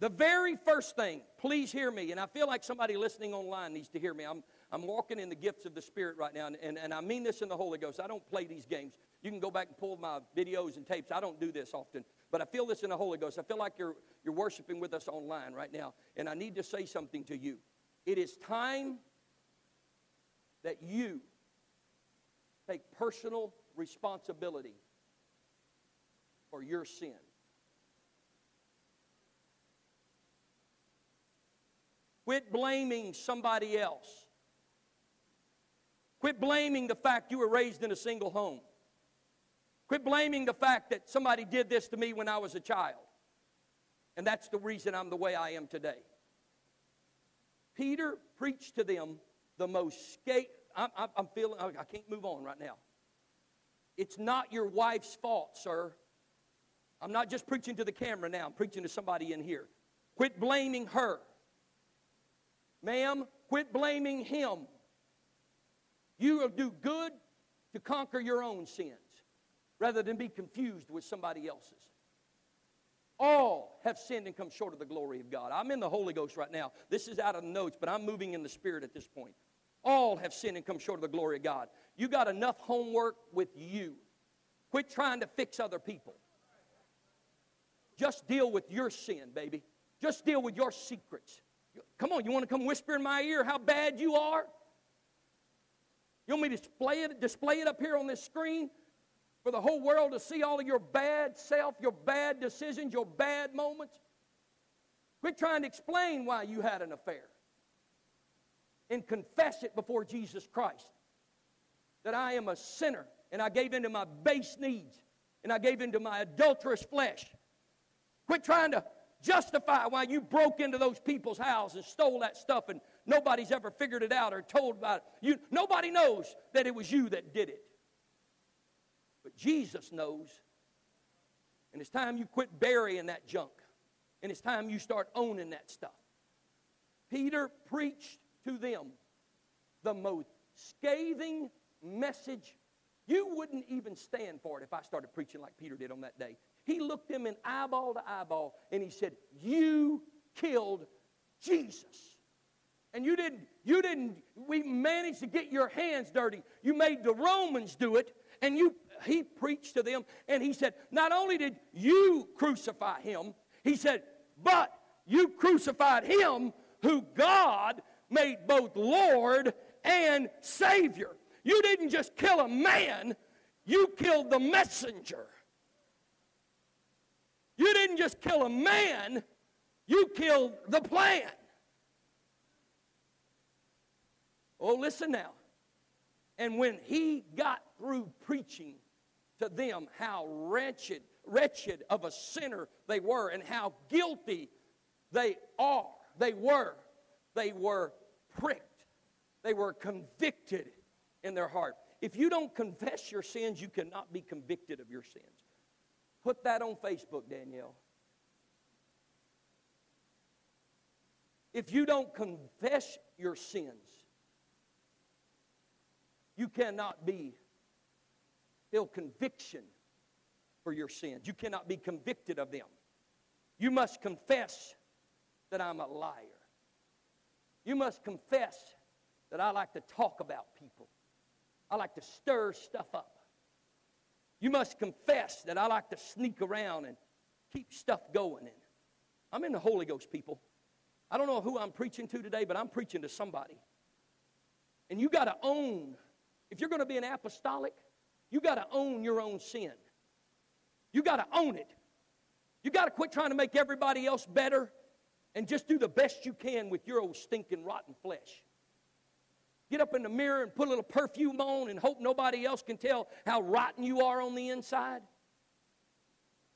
The very first thing, please hear me, and I feel like somebody listening online needs to hear me. I'm, I'm walking in the gifts of the Spirit right now, and, and, and I mean this in the Holy Ghost. I don't play these games. You can go back and pull my videos and tapes. I don't do this often. But I feel this in the Holy Ghost. I feel like you're, you're worshiping with us online right now. And I need to say something to you. It is time that you take personal responsibility for your sin. Quit blaming somebody else. Quit blaming the fact you were raised in a single home. Quit blaming the fact that somebody did this to me when I was a child. And that's the reason I'm the way I am today. Peter preached to them the most. I'm, I'm feeling, I can't move on right now. It's not your wife's fault, sir. I'm not just preaching to the camera now, I'm preaching to somebody in here. Quit blaming her. Ma'am, quit blaming him. You will do good to conquer your own sins rather than be confused with somebody else's. All have sinned and come short of the glory of God. I'm in the Holy Ghost right now. This is out of notes, but I'm moving in the Spirit at this point. All have sinned and come short of the glory of God. You got enough homework with you. Quit trying to fix other people. Just deal with your sin, baby. Just deal with your secrets. Come on, you want to come whisper in my ear how bad you are? You want me to display it, display it up here on this screen? For the whole world to see all of your bad self, your bad decisions, your bad moments. Quit trying to explain why you had an affair and confess it before Jesus Christ that I am a sinner and I gave into my base needs and I gave into my adulterous flesh. Quit trying to justify why you broke into those people's house and stole that stuff and nobody's ever figured it out or told about it. You, nobody knows that it was you that did it. But Jesus knows. And it's time you quit burying that junk. And it's time you start owning that stuff. Peter preached to them the most scathing message. You wouldn't even stand for it if I started preaching like Peter did on that day. He looked them in eyeball to eyeball and he said, You killed Jesus. And you didn't, you didn't, we managed to get your hands dirty. You made the Romans do it, and you he preached to them, and he said, Not only did you crucify him, he said, but you crucified him who God made both Lord and Savior. You didn't just kill a man, you killed the messenger. You didn't just kill a man, you killed the plan. Oh, listen now. And when he got through preaching to them how wretched, wretched of a sinner they were and how guilty they are, they were, they were pricked, they were convicted in their heart. If you don't confess your sins, you cannot be convicted of your sins. Put that on Facebook, Danielle. If you don't confess your sins, you cannot be feel conviction for your sins. You cannot be convicted of them. You must confess that I'm a liar. You must confess that I like to talk about people. I like to stir stuff up. You must confess that I like to sneak around and keep stuff going. And I'm in the Holy Ghost, people. I don't know who I'm preaching to today, but I'm preaching to somebody. And you got to own, if you're going to be an apostolic, you got to own your own sin. You got to own it. You got to quit trying to make everybody else better and just do the best you can with your old stinking rotten flesh get up in the mirror and put a little perfume on and hope nobody else can tell how rotten you are on the inside?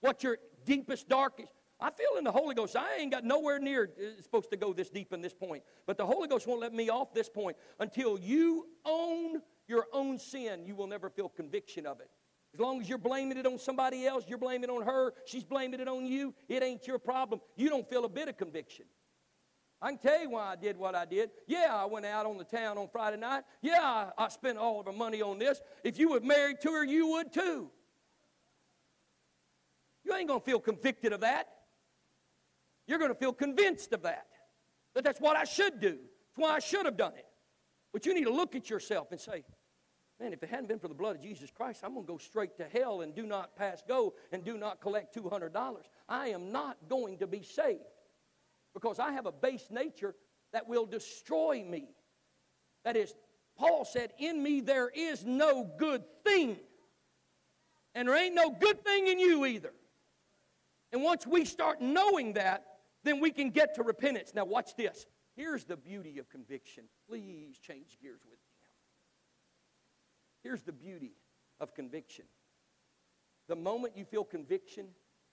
What your deepest, darkest. I feel in the Holy Ghost. I ain't got nowhere near uh, supposed to go this deep in this point. But the Holy Ghost won't let me off this point. Until you own your own sin, you will never feel conviction of it. As long as you're blaming it on somebody else, you're blaming it on her, she's blaming it on you, it ain't your problem. You don't feel a bit of conviction. I can tell you why I did what I did. Yeah, I went out on the town on Friday night. Yeah, I, I spent all of our money on this. If you were married to her, you would too. You ain't going to feel convicted of that. You're going to feel convinced of that. That that's what I should do. That's why I should have done it. But you need to look at yourself and say, man, if it hadn't been for the blood of Jesus Christ, I'm going to go straight to hell and do not pass go and do not collect $200. I am not going to be saved because I have a base nature that will destroy me. That is, Paul said, In me there is no good thing. And there ain't no good thing in you either. And once we start knowing that, then we can get to repentance. Now, watch this. Here's the beauty of conviction. Please change gears with me. Here's the beauty of conviction. The moment you feel conviction,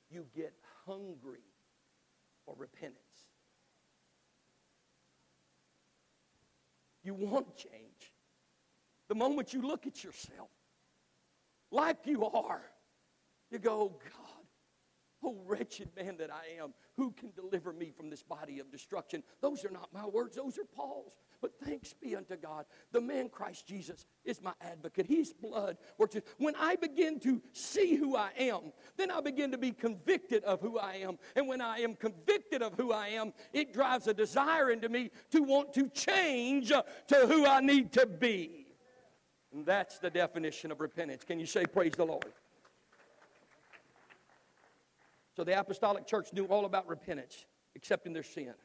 you get hungry for repentance. You want change. The moment you look at yourself like you are, you go, God, oh wretched man that I am, who can deliver me from this body of destruction? Those are not my words, those are Paul's. But thanks be unto God. The man Christ Jesus is my advocate. His blood works. When I begin to see who I am, then I begin to be convicted of who I am. And when I am convicted of who I am, it drives a desire into me to want to change to who I need to be. And that's the definition of repentance. Can you say, Praise the Lord? So the apostolic church knew all about repentance, accepting their sin.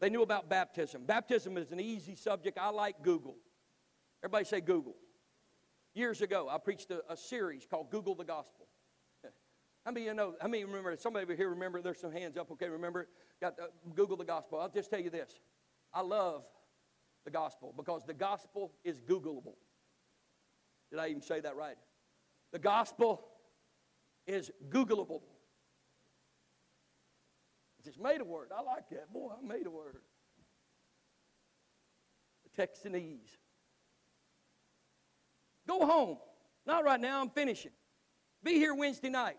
They knew about baptism. Baptism is an easy subject. I like Google. Everybody say Google. Years ago, I preached a, a series called Google the Gospel. How many you know? How many remember? Somebody over here remember? There's some hands up. Okay, remember? Got uh, Google the Gospel. I'll just tell you this. I love the gospel because the gospel is Googleable. Did I even say that right? The gospel is Googleable. It's made a word. I like that. Boy, I made a word. Texanese. Go home. Not right now, I'm finishing. Be here Wednesday night.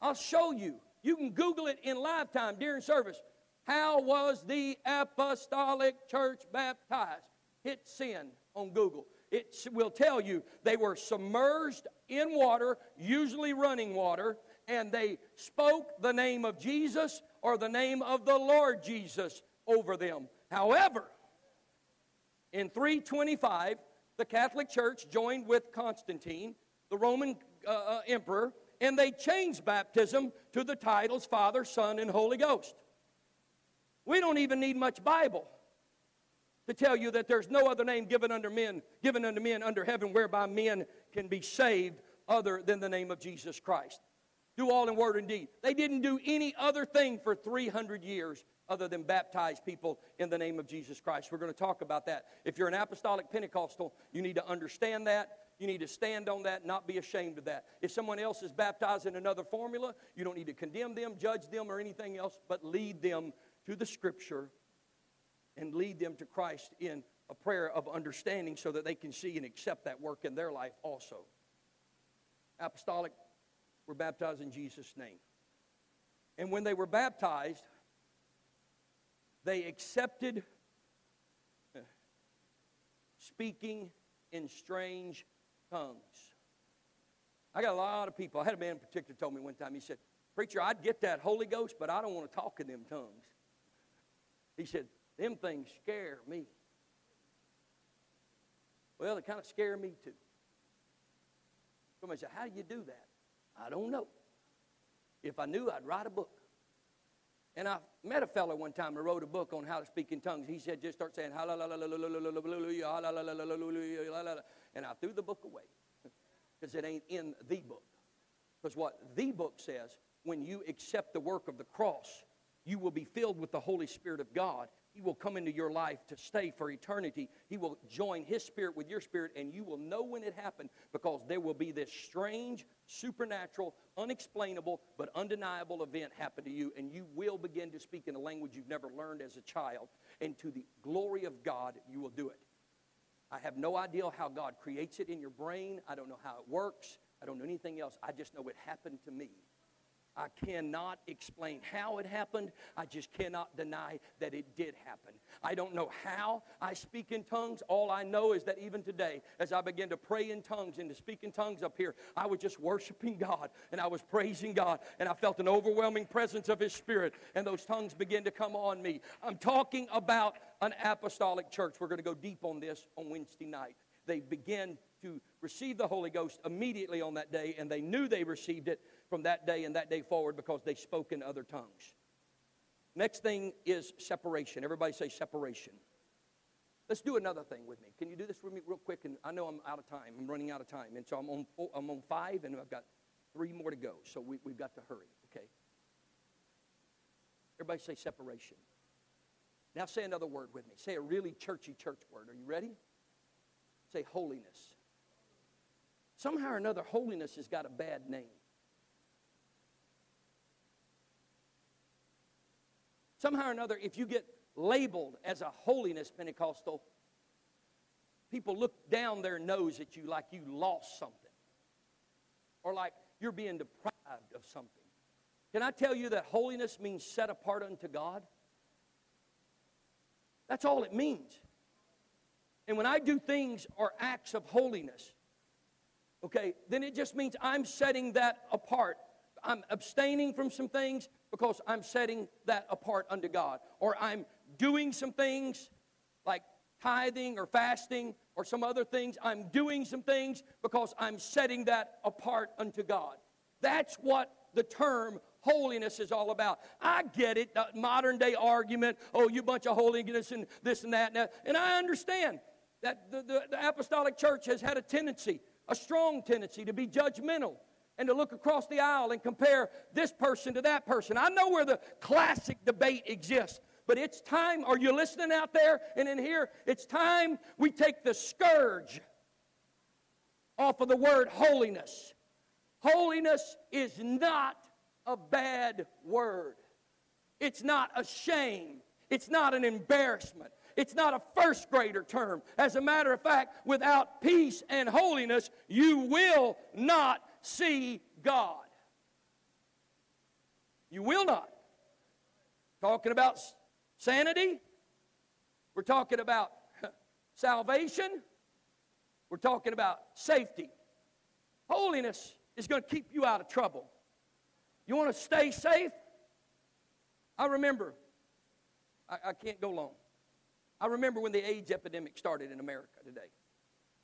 I'll show you. You can Google it in lifetime during service. How was the apostolic church baptized? Hit sin on Google. It will tell you they were submerged in water, usually running water, and they spoke the name of Jesus or the name of the Lord Jesus over them. However, in 325, the Catholic Church joined with Constantine, the Roman uh, uh, emperor, and they changed baptism to the titles Father, Son, and Holy Ghost. We don't even need much Bible to tell you that there's no other name given under men, given unto men under heaven whereby men can be saved other than the name of Jesus Christ. Do all in word and deed. They didn't do any other thing for 300 years other than baptize people in the name of Jesus Christ. We're going to talk about that. If you're an apostolic Pentecostal, you need to understand that. You need to stand on that, not be ashamed of that. If someone else is baptized in another formula, you don't need to condemn them, judge them, or anything else, but lead them to the Scripture and lead them to Christ in a prayer of understanding so that they can see and accept that work in their life also. Apostolic were baptized in Jesus' name. And when they were baptized, they accepted uh, speaking in strange tongues. I got a lot of people. I had a man in particular told me one time, he said, Preacher, I'd get that Holy Ghost, but I don't want to talk in them tongues. He said, Them things scare me. Well, they kind of scare me too. Somebody said, How do you do that? I don't know. If I knew, I'd write a book. And I met a fellow one time who wrote a book on how to speak in tongues. He said, just start saying, and I threw the book away because it ain't in the book. Because what the book says, when you accept the work of the cross, you will be filled with the Holy Spirit of God he will come into your life to stay for eternity. He will join His Spirit with your spirit, and you will know when it happened because there will be this strange, supernatural, unexplainable, but undeniable event happen to you, and you will begin to speak in a language you've never learned as a child. And to the glory of God, you will do it. I have no idea how God creates it in your brain. I don't know how it works. I don't know anything else. I just know it happened to me. I cannot explain how it happened. I just cannot deny that it did happen. I don't know how I speak in tongues. All I know is that even today, as I began to pray in tongues and to speak in tongues up here, I was just worshiping God and I was praising God and I felt an overwhelming presence of His Spirit and those tongues began to come on me. I'm talking about an apostolic church. We're going to go deep on this on Wednesday night. They began to receive the Holy Ghost immediately on that day and they knew they received it from that day and that day forward because they spoke in other tongues. Next thing is separation. Everybody say separation. Let's do another thing with me. Can you do this with me real quick? And I know I'm out of time. I'm running out of time. And so I'm on, four, I'm on five, and I've got three more to go. So we, we've got to hurry, okay? Everybody say separation. Now say another word with me. Say a really churchy church word. Are you ready? Say holiness. Somehow or another, holiness has got a bad name. Somehow or another, if you get labeled as a holiness Pentecostal, people look down their nose at you like you lost something or like you're being deprived of something. Can I tell you that holiness means set apart unto God? That's all it means. And when I do things or acts of holiness, okay, then it just means I'm setting that apart. I'm abstaining from some things because I'm setting that apart unto God. Or I'm doing some things like tithing or fasting or some other things. I'm doing some things because I'm setting that apart unto God. That's what the term holiness is all about. I get it, the modern day argument, oh, you bunch of holiness and this and that. And, and I understand that the, the, the apostolic church has had a tendency, a strong tendency, to be judgmental and to look across the aisle and compare this person to that person. I know where the classic debate exists, but it's time. Are you listening out there and in here? It's time we take the scourge off of the word holiness. Holiness is not a bad word. It's not a shame. It's not an embarrassment. It's not a first grader term. As a matter of fact, without peace and holiness, you will not see God. You will not. Talking about sanity, we're talking about salvation, we're talking about safety. Holiness is going to keep you out of trouble. You want to stay safe? I remember, I, I can't go long. I remember when the AIDS epidemic started in America today.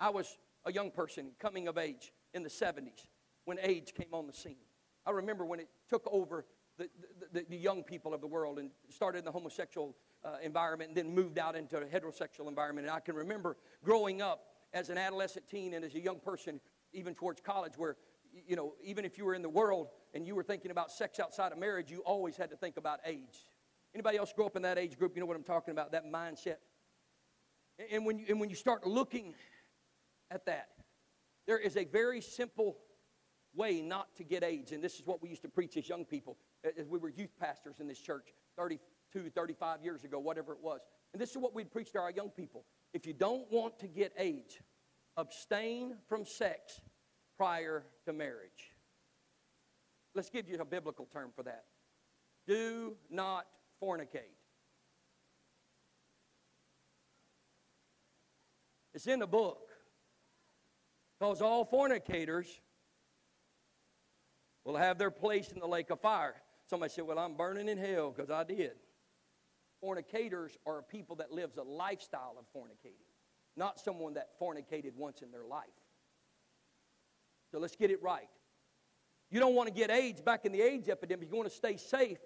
I was a young person coming of age in the 70s when AIDS came on the scene. I remember when it took over the, the, the young people of the world and started in the homosexual uh, environment and then moved out into a heterosexual environment. And I can remember growing up as an adolescent teen and as a young person, even towards college, where, you know, even if you were in the world and you were thinking about sex outside of marriage, you always had to think about AIDS. Anybody else grow up in that age group? You know what I'm talking about, that mindset. And when you, and when you start looking at that, there is a very simple way not to get AIDS. And this is what we used to preach as young people, as we were youth pastors in this church 32, 35 years ago, whatever it was. And this is what we'd preach to our young people. If you don't want to get AIDS, abstain from sex prior to marriage. Let's give you a biblical term for that. Do not fornicate. It's in the book. Because all fornicators will have their place in the lake of fire. Somebody said, Well, I'm burning in hell because I did. Fornicators are a people that lives a lifestyle of fornicating, not someone that fornicated once in their life. So let's get it right. You don't want to get AIDS back in the AIDS epidemic. You want to stay safe.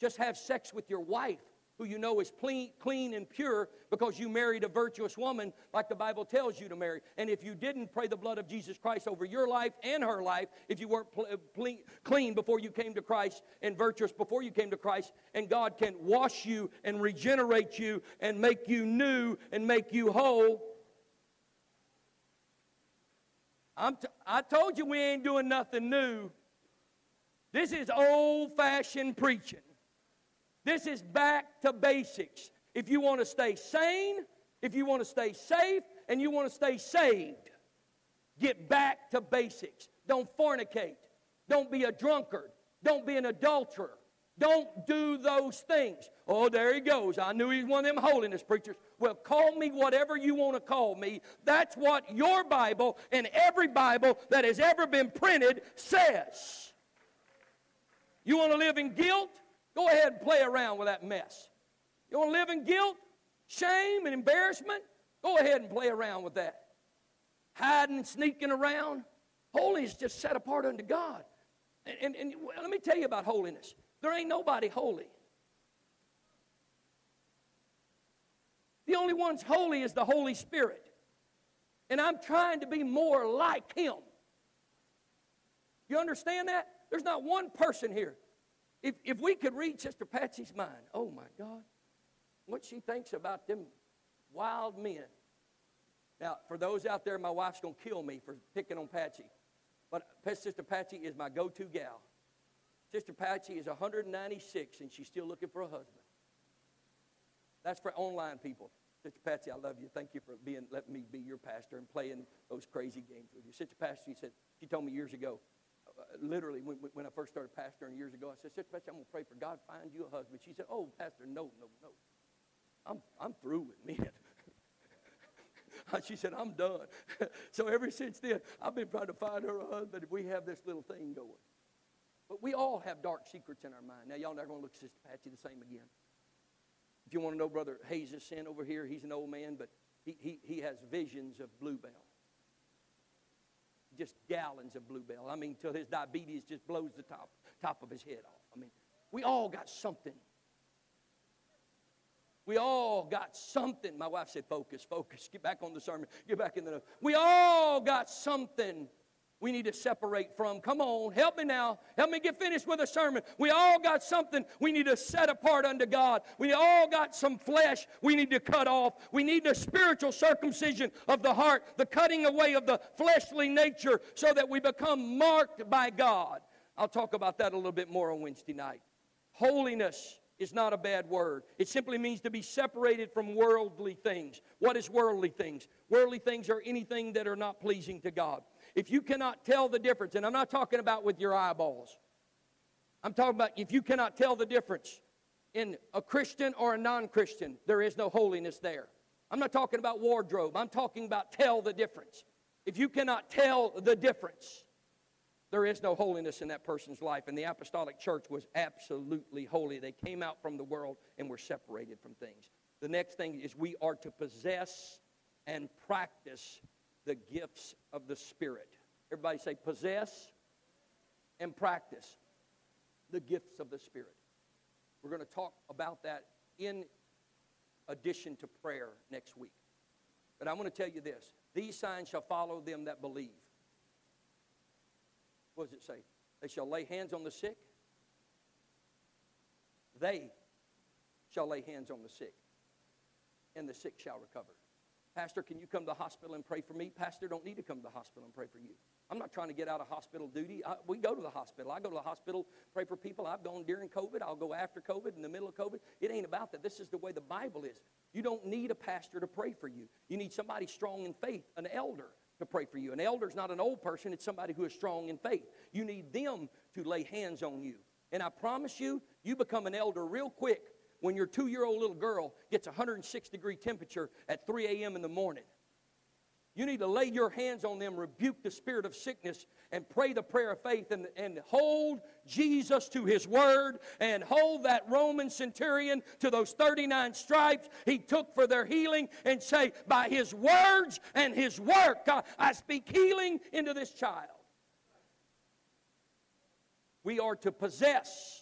Just have sex with your wife who you know is clean, clean and pure because you married a virtuous woman like the Bible tells you to marry. And if you didn't pray the blood of Jesus Christ over your life and her life, if you weren't pl- clean before you came to Christ and virtuous before you came to Christ, and God can wash you and regenerate you and make you new and make you whole. I'm t- I told you we ain't doing nothing new. This is old fashioned preaching. This is back to basics. If you want to stay sane, if you want to stay safe, and you want to stay saved, get back to basics. Don't fornicate. Don't be a drunkard. Don't be an adulterer. Don't do those things. Oh, there he goes. I knew he was one of them holiness preachers. Well, call me whatever you want to call me. That's what your Bible and every Bible that has ever been printed says. You want to live in guilt? Go ahead and play around with that mess. You want to live in guilt, shame, and embarrassment? Go ahead and play around with that. Hiding sneaking around. Holiness just set apart unto God. And, and, and let me tell you about holiness. There ain't nobody holy. The only one's holy is the Holy Spirit. And I'm trying to be more like Him. You understand that? There's not one person here if, if we could read Sister Patsy's mind, oh my God, what she thinks about them wild men. Now, for those out there, my wife's going to kill me for picking on Patsy. But Sister Patsy is my go to gal. Sister Patsy is 196 and she's still looking for a husband. That's for online people. Sister Patsy, I love you. Thank you for being letting me be your pastor and playing those crazy games with you. Sister Patsy said, she told me years ago, literally, when, when I first started pastoring years ago, I said, Sister Betsy, I'm going to pray for God find you a husband. She said, Oh, Pastor, no, no, no. I'm, I'm through with men. she said, I'm done. so ever since then, I've been trying to find her a husband, if we have this little thing going. But we all have dark secrets in our mind. Now, y'all not going to look at Sister Patsy the same again. If you want to know Brother Hayes' sin over here, he's an old man, but he, he, he has visions of Blue Bell just gallons of Blue Bell. I mean, till his diabetes just blows the top, top of his head off. I mean, we all got something. We all got something. My wife said, focus, focus. Get back on the sermon. Get back in the. We all got something we need to separate from. Come on, help me now. Help me get finished with a sermon. We all got something we need to set apart unto God. We all got some flesh we need to cut off. We need the spiritual circumcision of the heart, the cutting away of the fleshly nature so that we become marked by God. I'll talk about that a little bit more on Wednesday night. Holiness is not a bad word. It simply means to be separated from worldly things. What is worldly things? Worldly things are anything that are not pleasing to God. If you cannot tell the difference, and I'm not talking about with your eyeballs, I'm talking about if you cannot tell the difference in a Christian or a non Christian, there is no holiness there. I'm not talking about wardrobe, I'm talking about tell the difference. If you cannot tell the difference, there is no holiness in that person's life. And the apostolic church was absolutely holy. They came out from the world and were separated from things. The next thing is we are to possess and practice the gifts of the Spirit. Everybody say, possess and practice the gifts of the Spirit. We're going to talk about that in addition to prayer next week. But I want to tell you this these signs shall follow them that believe. What does it say? They shall lay hands on the sick. They shall lay hands on the sick, and the sick shall recover. Pastor, can you come to the hospital and pray for me? Pastor, don't need to come to the hospital and pray for you. I'm not trying to get out of hospital duty. I, we go to the hospital. I go to the hospital, pray for people. I've gone during COVID. I'll go after COVID, in the middle of COVID. It ain't about that. This is the way the Bible is. You don't need a pastor to pray for you. You need somebody strong in faith, an elder to pray for you. An elder is not an old person, it's somebody who is strong in faith. You need them to lay hands on you. And I promise you, you become an elder real quick when your two year old little girl gets 106 degree temperature at 3 a.m. in the morning. You need to lay your hands on them, rebuke the spirit of sickness, and pray the prayer of faith and, and hold Jesus to his word and hold that Roman centurion to those 39 stripes he took for their healing and say, By his words and his work, I, I speak healing into this child. We are to possess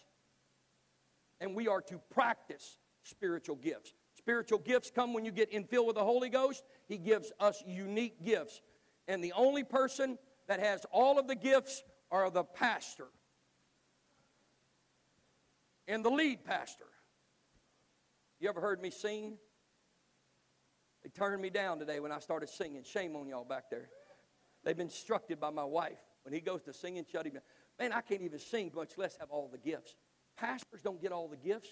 and we are to practice spiritual gifts. Spiritual gifts come when you get infilled with the Holy Ghost. He gives us unique gifts. And the only person that has all of the gifts are the pastor and the lead pastor. You ever heard me sing? They turned me down today when I started singing. Shame on y'all back there. They've been instructed by my wife. When he goes to singing, shut him down. Man, I can't even sing, much less have all the gifts. Pastors don't get all the gifts.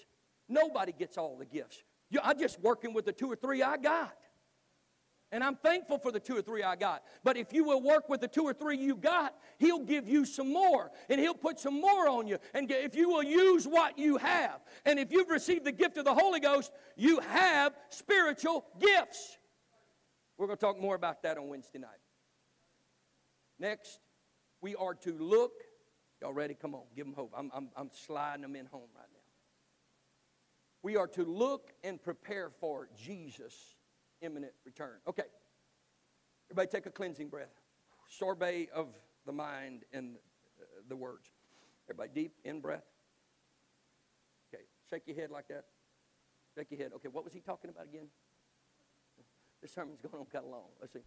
Nobody gets all the gifts. I'm just working with the two or three I got. And I'm thankful for the two or three I got. But if you will work with the two or three you got, He'll give you some more. And He'll put some more on you. And if you will use what you have, and if you've received the gift of the Holy Ghost, you have spiritual gifts. We're going to talk more about that on Wednesday night. Next, we are to look Y'all ready? Come on, give them hope. I'm, I'm, I'm sliding them in home right now. We are to look and prepare for Jesus' imminent return. Okay. Everybody take a cleansing breath. Sorbet of the mind and uh, the words. Everybody deep in breath. Okay. Shake your head like that. Shake your head. Okay, what was he talking about again? This sermon's going on kind of long. Let's see.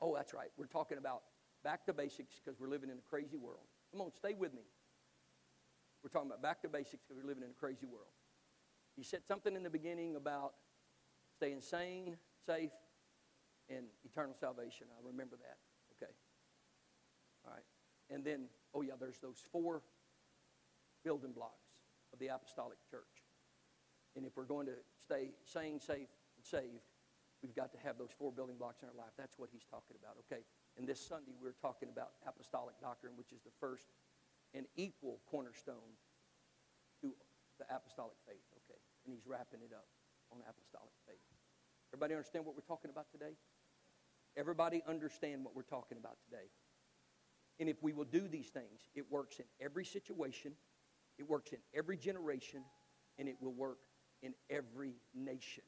Oh, that's right. We're talking about back to basics because we're living in a crazy world. Come on, stay with me. We're talking about back to basics because we're living in a crazy world. He said something in the beginning about staying sane, safe, and eternal salvation. I remember that. Okay. All right. And then, oh, yeah, there's those four building blocks of the apostolic church. And if we're going to stay sane, safe, and saved, we've got to have those four building blocks in our life. That's what he's talking about. Okay. And this Sunday, we're talking about apostolic doctrine, which is the first and equal cornerstone to the apostolic faith, okay? And he's wrapping it up on apostolic faith. Everybody understand what we're talking about today? Everybody understand what we're talking about today. And if we will do these things, it works in every situation, it works in every generation, and it will work in every nation.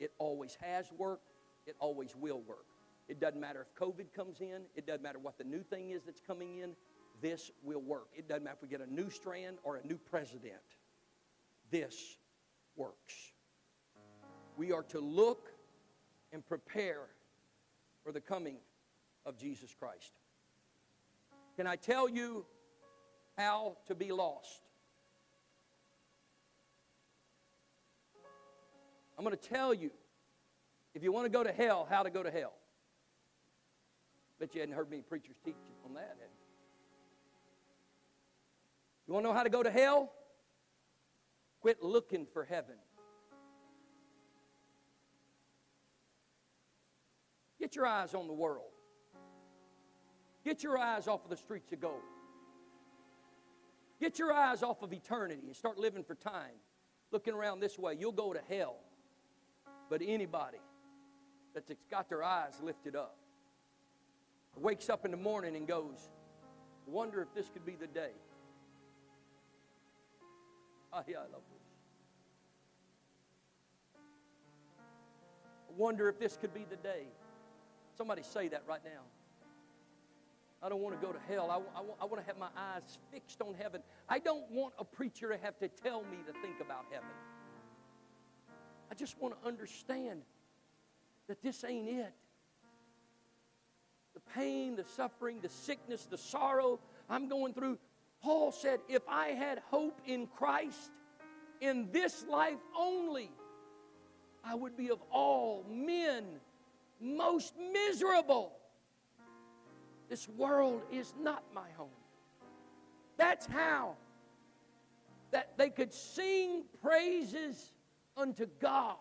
It always has worked, it always will work. It doesn't matter if COVID comes in. It doesn't matter what the new thing is that's coming in. This will work. It doesn't matter if we get a new strand or a new president. This works. We are to look and prepare for the coming of Jesus Christ. Can I tell you how to be lost? I'm going to tell you, if you want to go to hell, how to go to hell. Bet you hadn't heard many preachers teach on that, you? You want to know how to go to hell? Quit looking for heaven. Get your eyes on the world. Get your eyes off of the streets of gold. Get your eyes off of eternity and start living for time. Looking around this way, you'll go to hell. But anybody that's got their eyes lifted up wakes up in the morning and goes, Wonder if this could be the day. Ah, yeah, I love this. I wonder if this could be the day. Somebody say that right now. I don't want to go to hell. I, I, I want to have my eyes fixed on heaven. I don't want a preacher to have to tell me to think about heaven. I just want to understand that this ain't it. Pain, the suffering, the sickness, the sorrow I'm going through. Paul said, if I had hope in Christ in this life only, I would be of all men most miserable. This world is not my home. That's how that they could sing praises unto God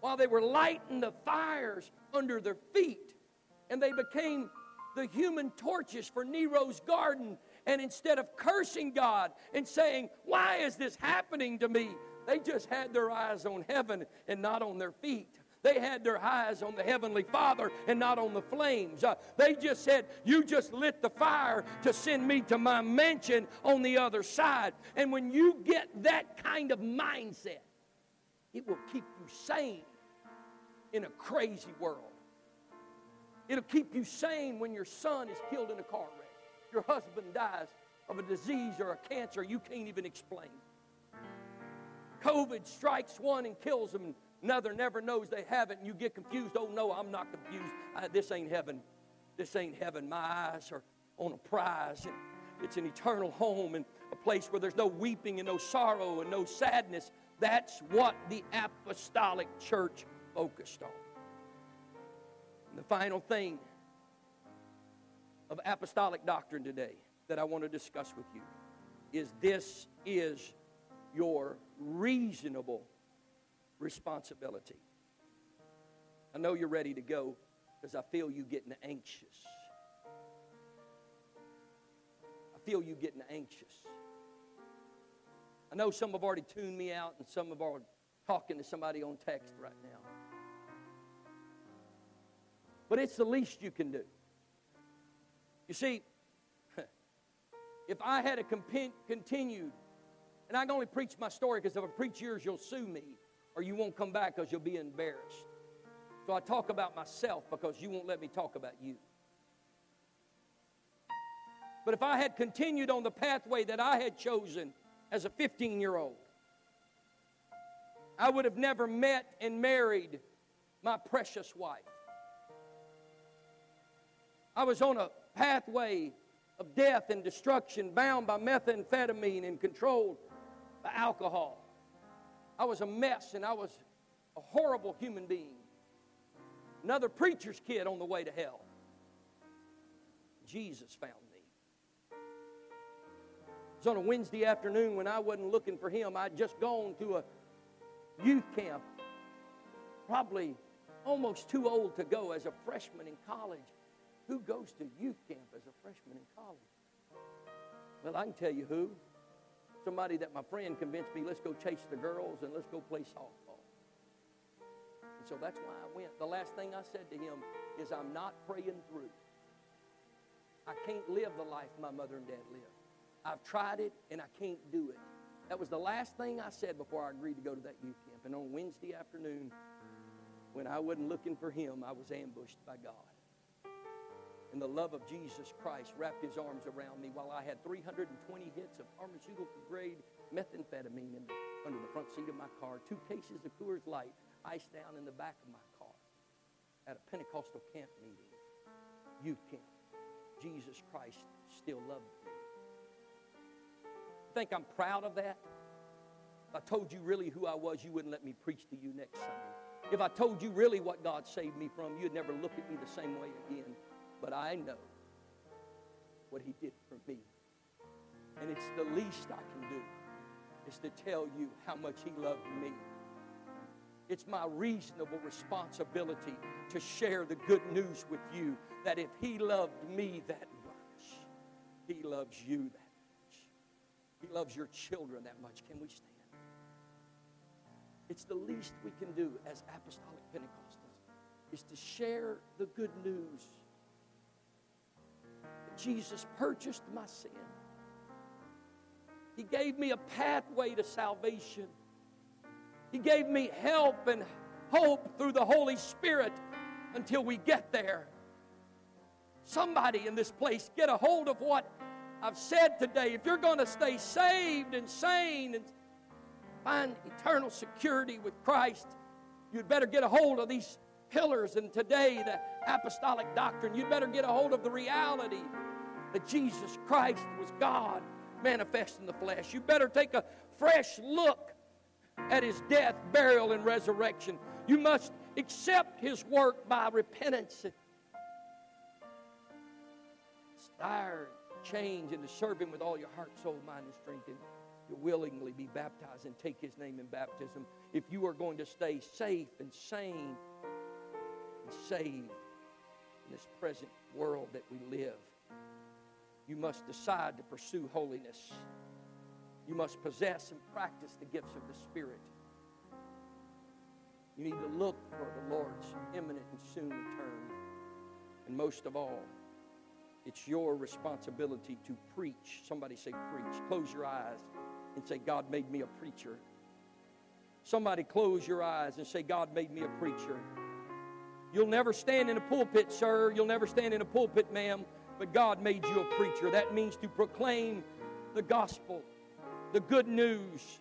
while they were lighting the fires under their feet. And they became the human torches for Nero's garden. And instead of cursing God and saying, Why is this happening to me? They just had their eyes on heaven and not on their feet. They had their eyes on the Heavenly Father and not on the flames. Uh, they just said, You just lit the fire to send me to my mansion on the other side. And when you get that kind of mindset, it will keep you sane in a crazy world. It'll keep you sane when your son is killed in a car wreck, your husband dies of a disease or a cancer you can't even explain. COVID strikes one and kills them, Another never knows they have it, and you get confused. Oh, no, I'm not confused. I, this ain't heaven. This ain't heaven. My eyes are on a prize. And it's an eternal home and a place where there's no weeping and no sorrow and no sadness. That's what the apostolic church focused on. And the final thing of apostolic doctrine today that I want to discuss with you is this is your reasonable responsibility. I know you're ready to go because I feel you getting anxious. I feel you getting anxious. I know some have already tuned me out and some have already talking to somebody on text right now. But it's the least you can do. You see, if I had a continued, and I can only preach my story because if I preach yours, you'll sue me or you won't come back because you'll be embarrassed. So I talk about myself because you won't let me talk about you. But if I had continued on the pathway that I had chosen as a 15 year old, I would have never met and married my precious wife. I was on a pathway of death and destruction, bound by methamphetamine and controlled by alcohol. I was a mess and I was a horrible human being. Another preacher's kid on the way to hell. Jesus found me. It was on a Wednesday afternoon when I wasn't looking for him. I'd just gone to a youth camp, probably almost too old to go as a freshman in college. Who goes to youth camp as a freshman in college? Well, I can tell you who somebody that my friend convinced me, let's go chase the girls and let's go play softball. And so that's why I went. The last thing I said to him is, I'm not praying through. I can't live the life my mother and dad lived. I've tried it and I can't do it. That was the last thing I said before I agreed to go to that youth camp. And on Wednesday afternoon, when I wasn't looking for him, I was ambushed by God and the love of Jesus Christ wrapped his arms around me while I had 320 hits of pharmaceutical grade methamphetamine the, under the front seat of my car, two cases of Coors Light iced down in the back of my car at a Pentecostal camp meeting, youth camp. Jesus Christ still loved me. Think I'm proud of that? If I told you really who I was, you wouldn't let me preach to you next Sunday. If I told you really what God saved me from, you'd never look at me the same way again. But I know what He did for me. And it's the least I can do is to tell you how much He loved me. It's my reasonable responsibility to share the good news with you that if He loved me that much, He loves you that much. He loves your children that much. Can we stand? It's the least we can do as apostolic Pentecostals is to share the good news. That Jesus purchased my sin. He gave me a pathway to salvation. He gave me help and hope through the Holy Spirit until we get there. Somebody in this place get a hold of what I've said today. If you're going to stay saved and sane and find eternal security with Christ, you'd better get a hold of these pillars and today the apostolic doctrine. You'd better get a hold of the reality that Jesus Christ was God manifest in the flesh. You better take a fresh look at his death, burial, and resurrection. You must accept his work by repentance. Desire change and to serve him with all your heart, soul, mind, and strength. And you'll willingly be baptized and take his name in baptism. If you are going to stay safe and sane and saved in this present world that we live, you must decide to pursue holiness. You must possess and practice the gifts of the Spirit. You need to look for the Lord's imminent and soon return. And most of all, it's your responsibility to preach. Somebody say, preach. Close your eyes and say, God made me a preacher. Somebody close your eyes and say, God made me a preacher. You'll never stand in a pulpit, sir. You'll never stand in a pulpit, ma'am, but God made you a preacher. That means to proclaim the gospel the good news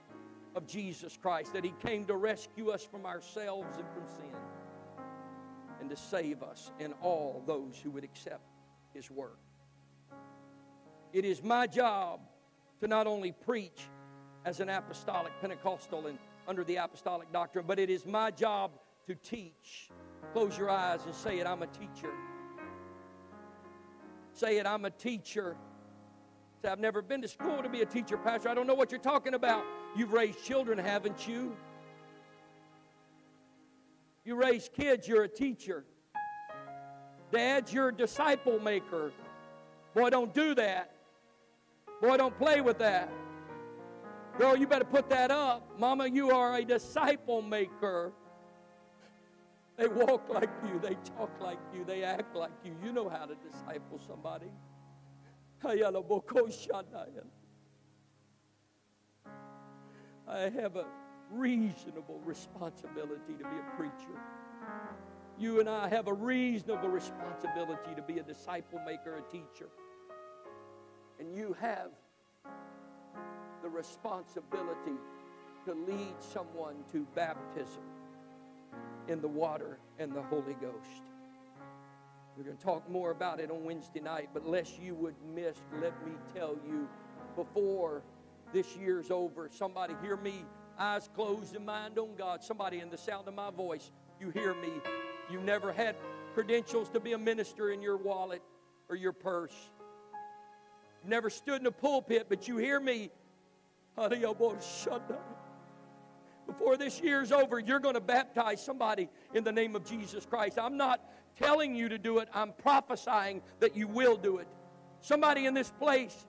of Jesus Christ, that He came to rescue us from ourselves and from sin, and to save us and all those who would accept His work. It is my job to not only preach as an apostolic Pentecostal and under the apostolic doctrine, but it is my job to teach. Close your eyes and say it I'm a teacher. Say it I'm a teacher. Say, I've never been to school to be a teacher, Pastor. I don't know what you're talking about. You've raised children, haven't you? You raise kids, you're a teacher. Dads, you're a disciple maker. Boy, don't do that. Boy, don't play with that. Girl, you better put that up. Mama, you are a disciple maker. They walk like you, they talk like you, they act like you. You know how to disciple somebody. I have a reasonable responsibility to be a preacher. You and I have a reasonable responsibility to be a disciple maker, a teacher. And you have the responsibility to lead someone to baptism in the water and the Holy Ghost. We're going to talk more about it on Wednesday night, but lest you would miss, let me tell you before this year's over, somebody hear me, eyes closed and mind on God. Somebody in the sound of my voice, you hear me. You never had credentials to be a minister in your wallet or your purse. You never stood in a pulpit, but you hear me. Before this year's over, you're going to baptize somebody in the name of Jesus Christ. I'm not telling you to do it, I'm prophesying that you will do it. Somebody in this place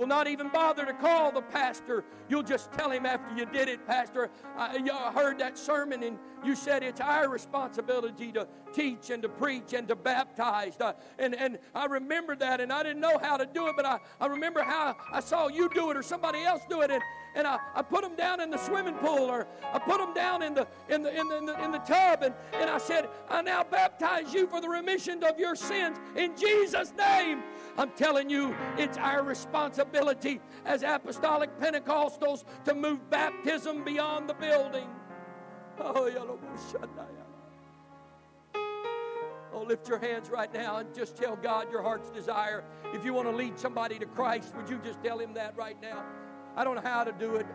will not even bother to call the pastor. You'll just tell him after you did it, Pastor. I, heard that sermon and you said it's our responsibility to teach and to preach and to baptize. Uh, and, and I remember that and I didn't know how to do it, but I, I remember how I saw you do it or somebody else do it. And, and I, I put them down in the swimming pool or I put them down in the, in the, in the, in the, in the tub. And, and I said, I now baptize you for the remission of your sins in Jesus' name. I'm telling you, it's our responsibility as apostolic Pentecostals to move baptism beyond the building. Oh, Oh, lift your hands right now and just tell God your heart's desire. If you want to lead somebody to Christ, would you just tell him that right now? I don't know how to do it.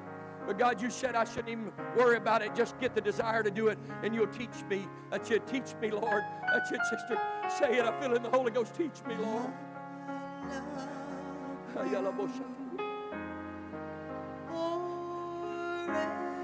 But God, you said I shouldn't even worry about it. Just get the desire to do it, and you'll teach me. That's it. Teach me, Lord. That's it, sister. Say it. I feel in the Holy Ghost. Teach me, Lord. With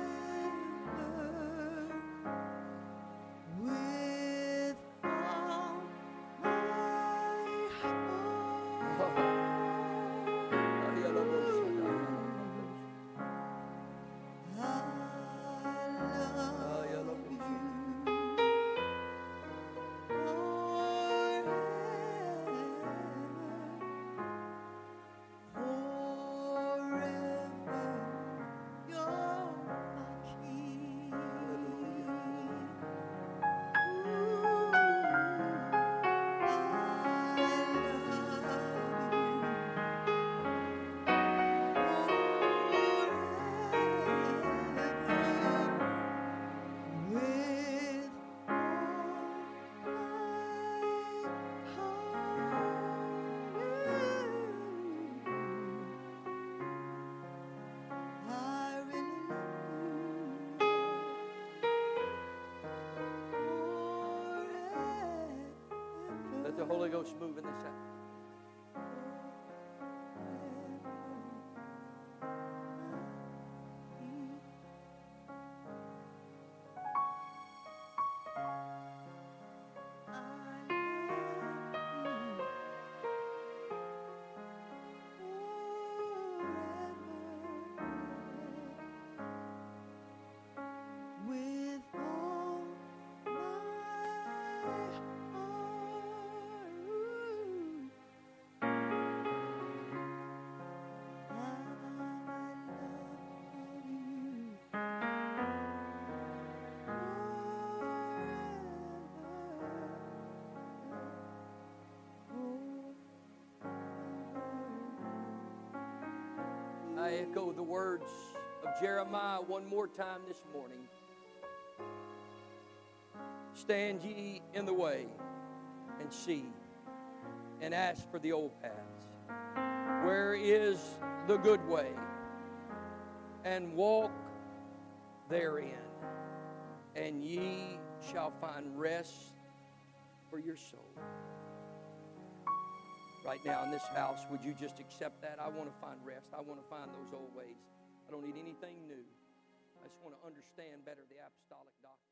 the Holy Ghost move in this house. I echo the words of Jeremiah one more time this morning. Stand ye in the way and see and ask for the old paths. Where is the good way? And walk therein, and ye shall find rest for your soul. Right now in this house, would you just accept that? I want to find rest. I want to find those old ways. I don't need anything new. I just want to understand better the apostolic doctrine.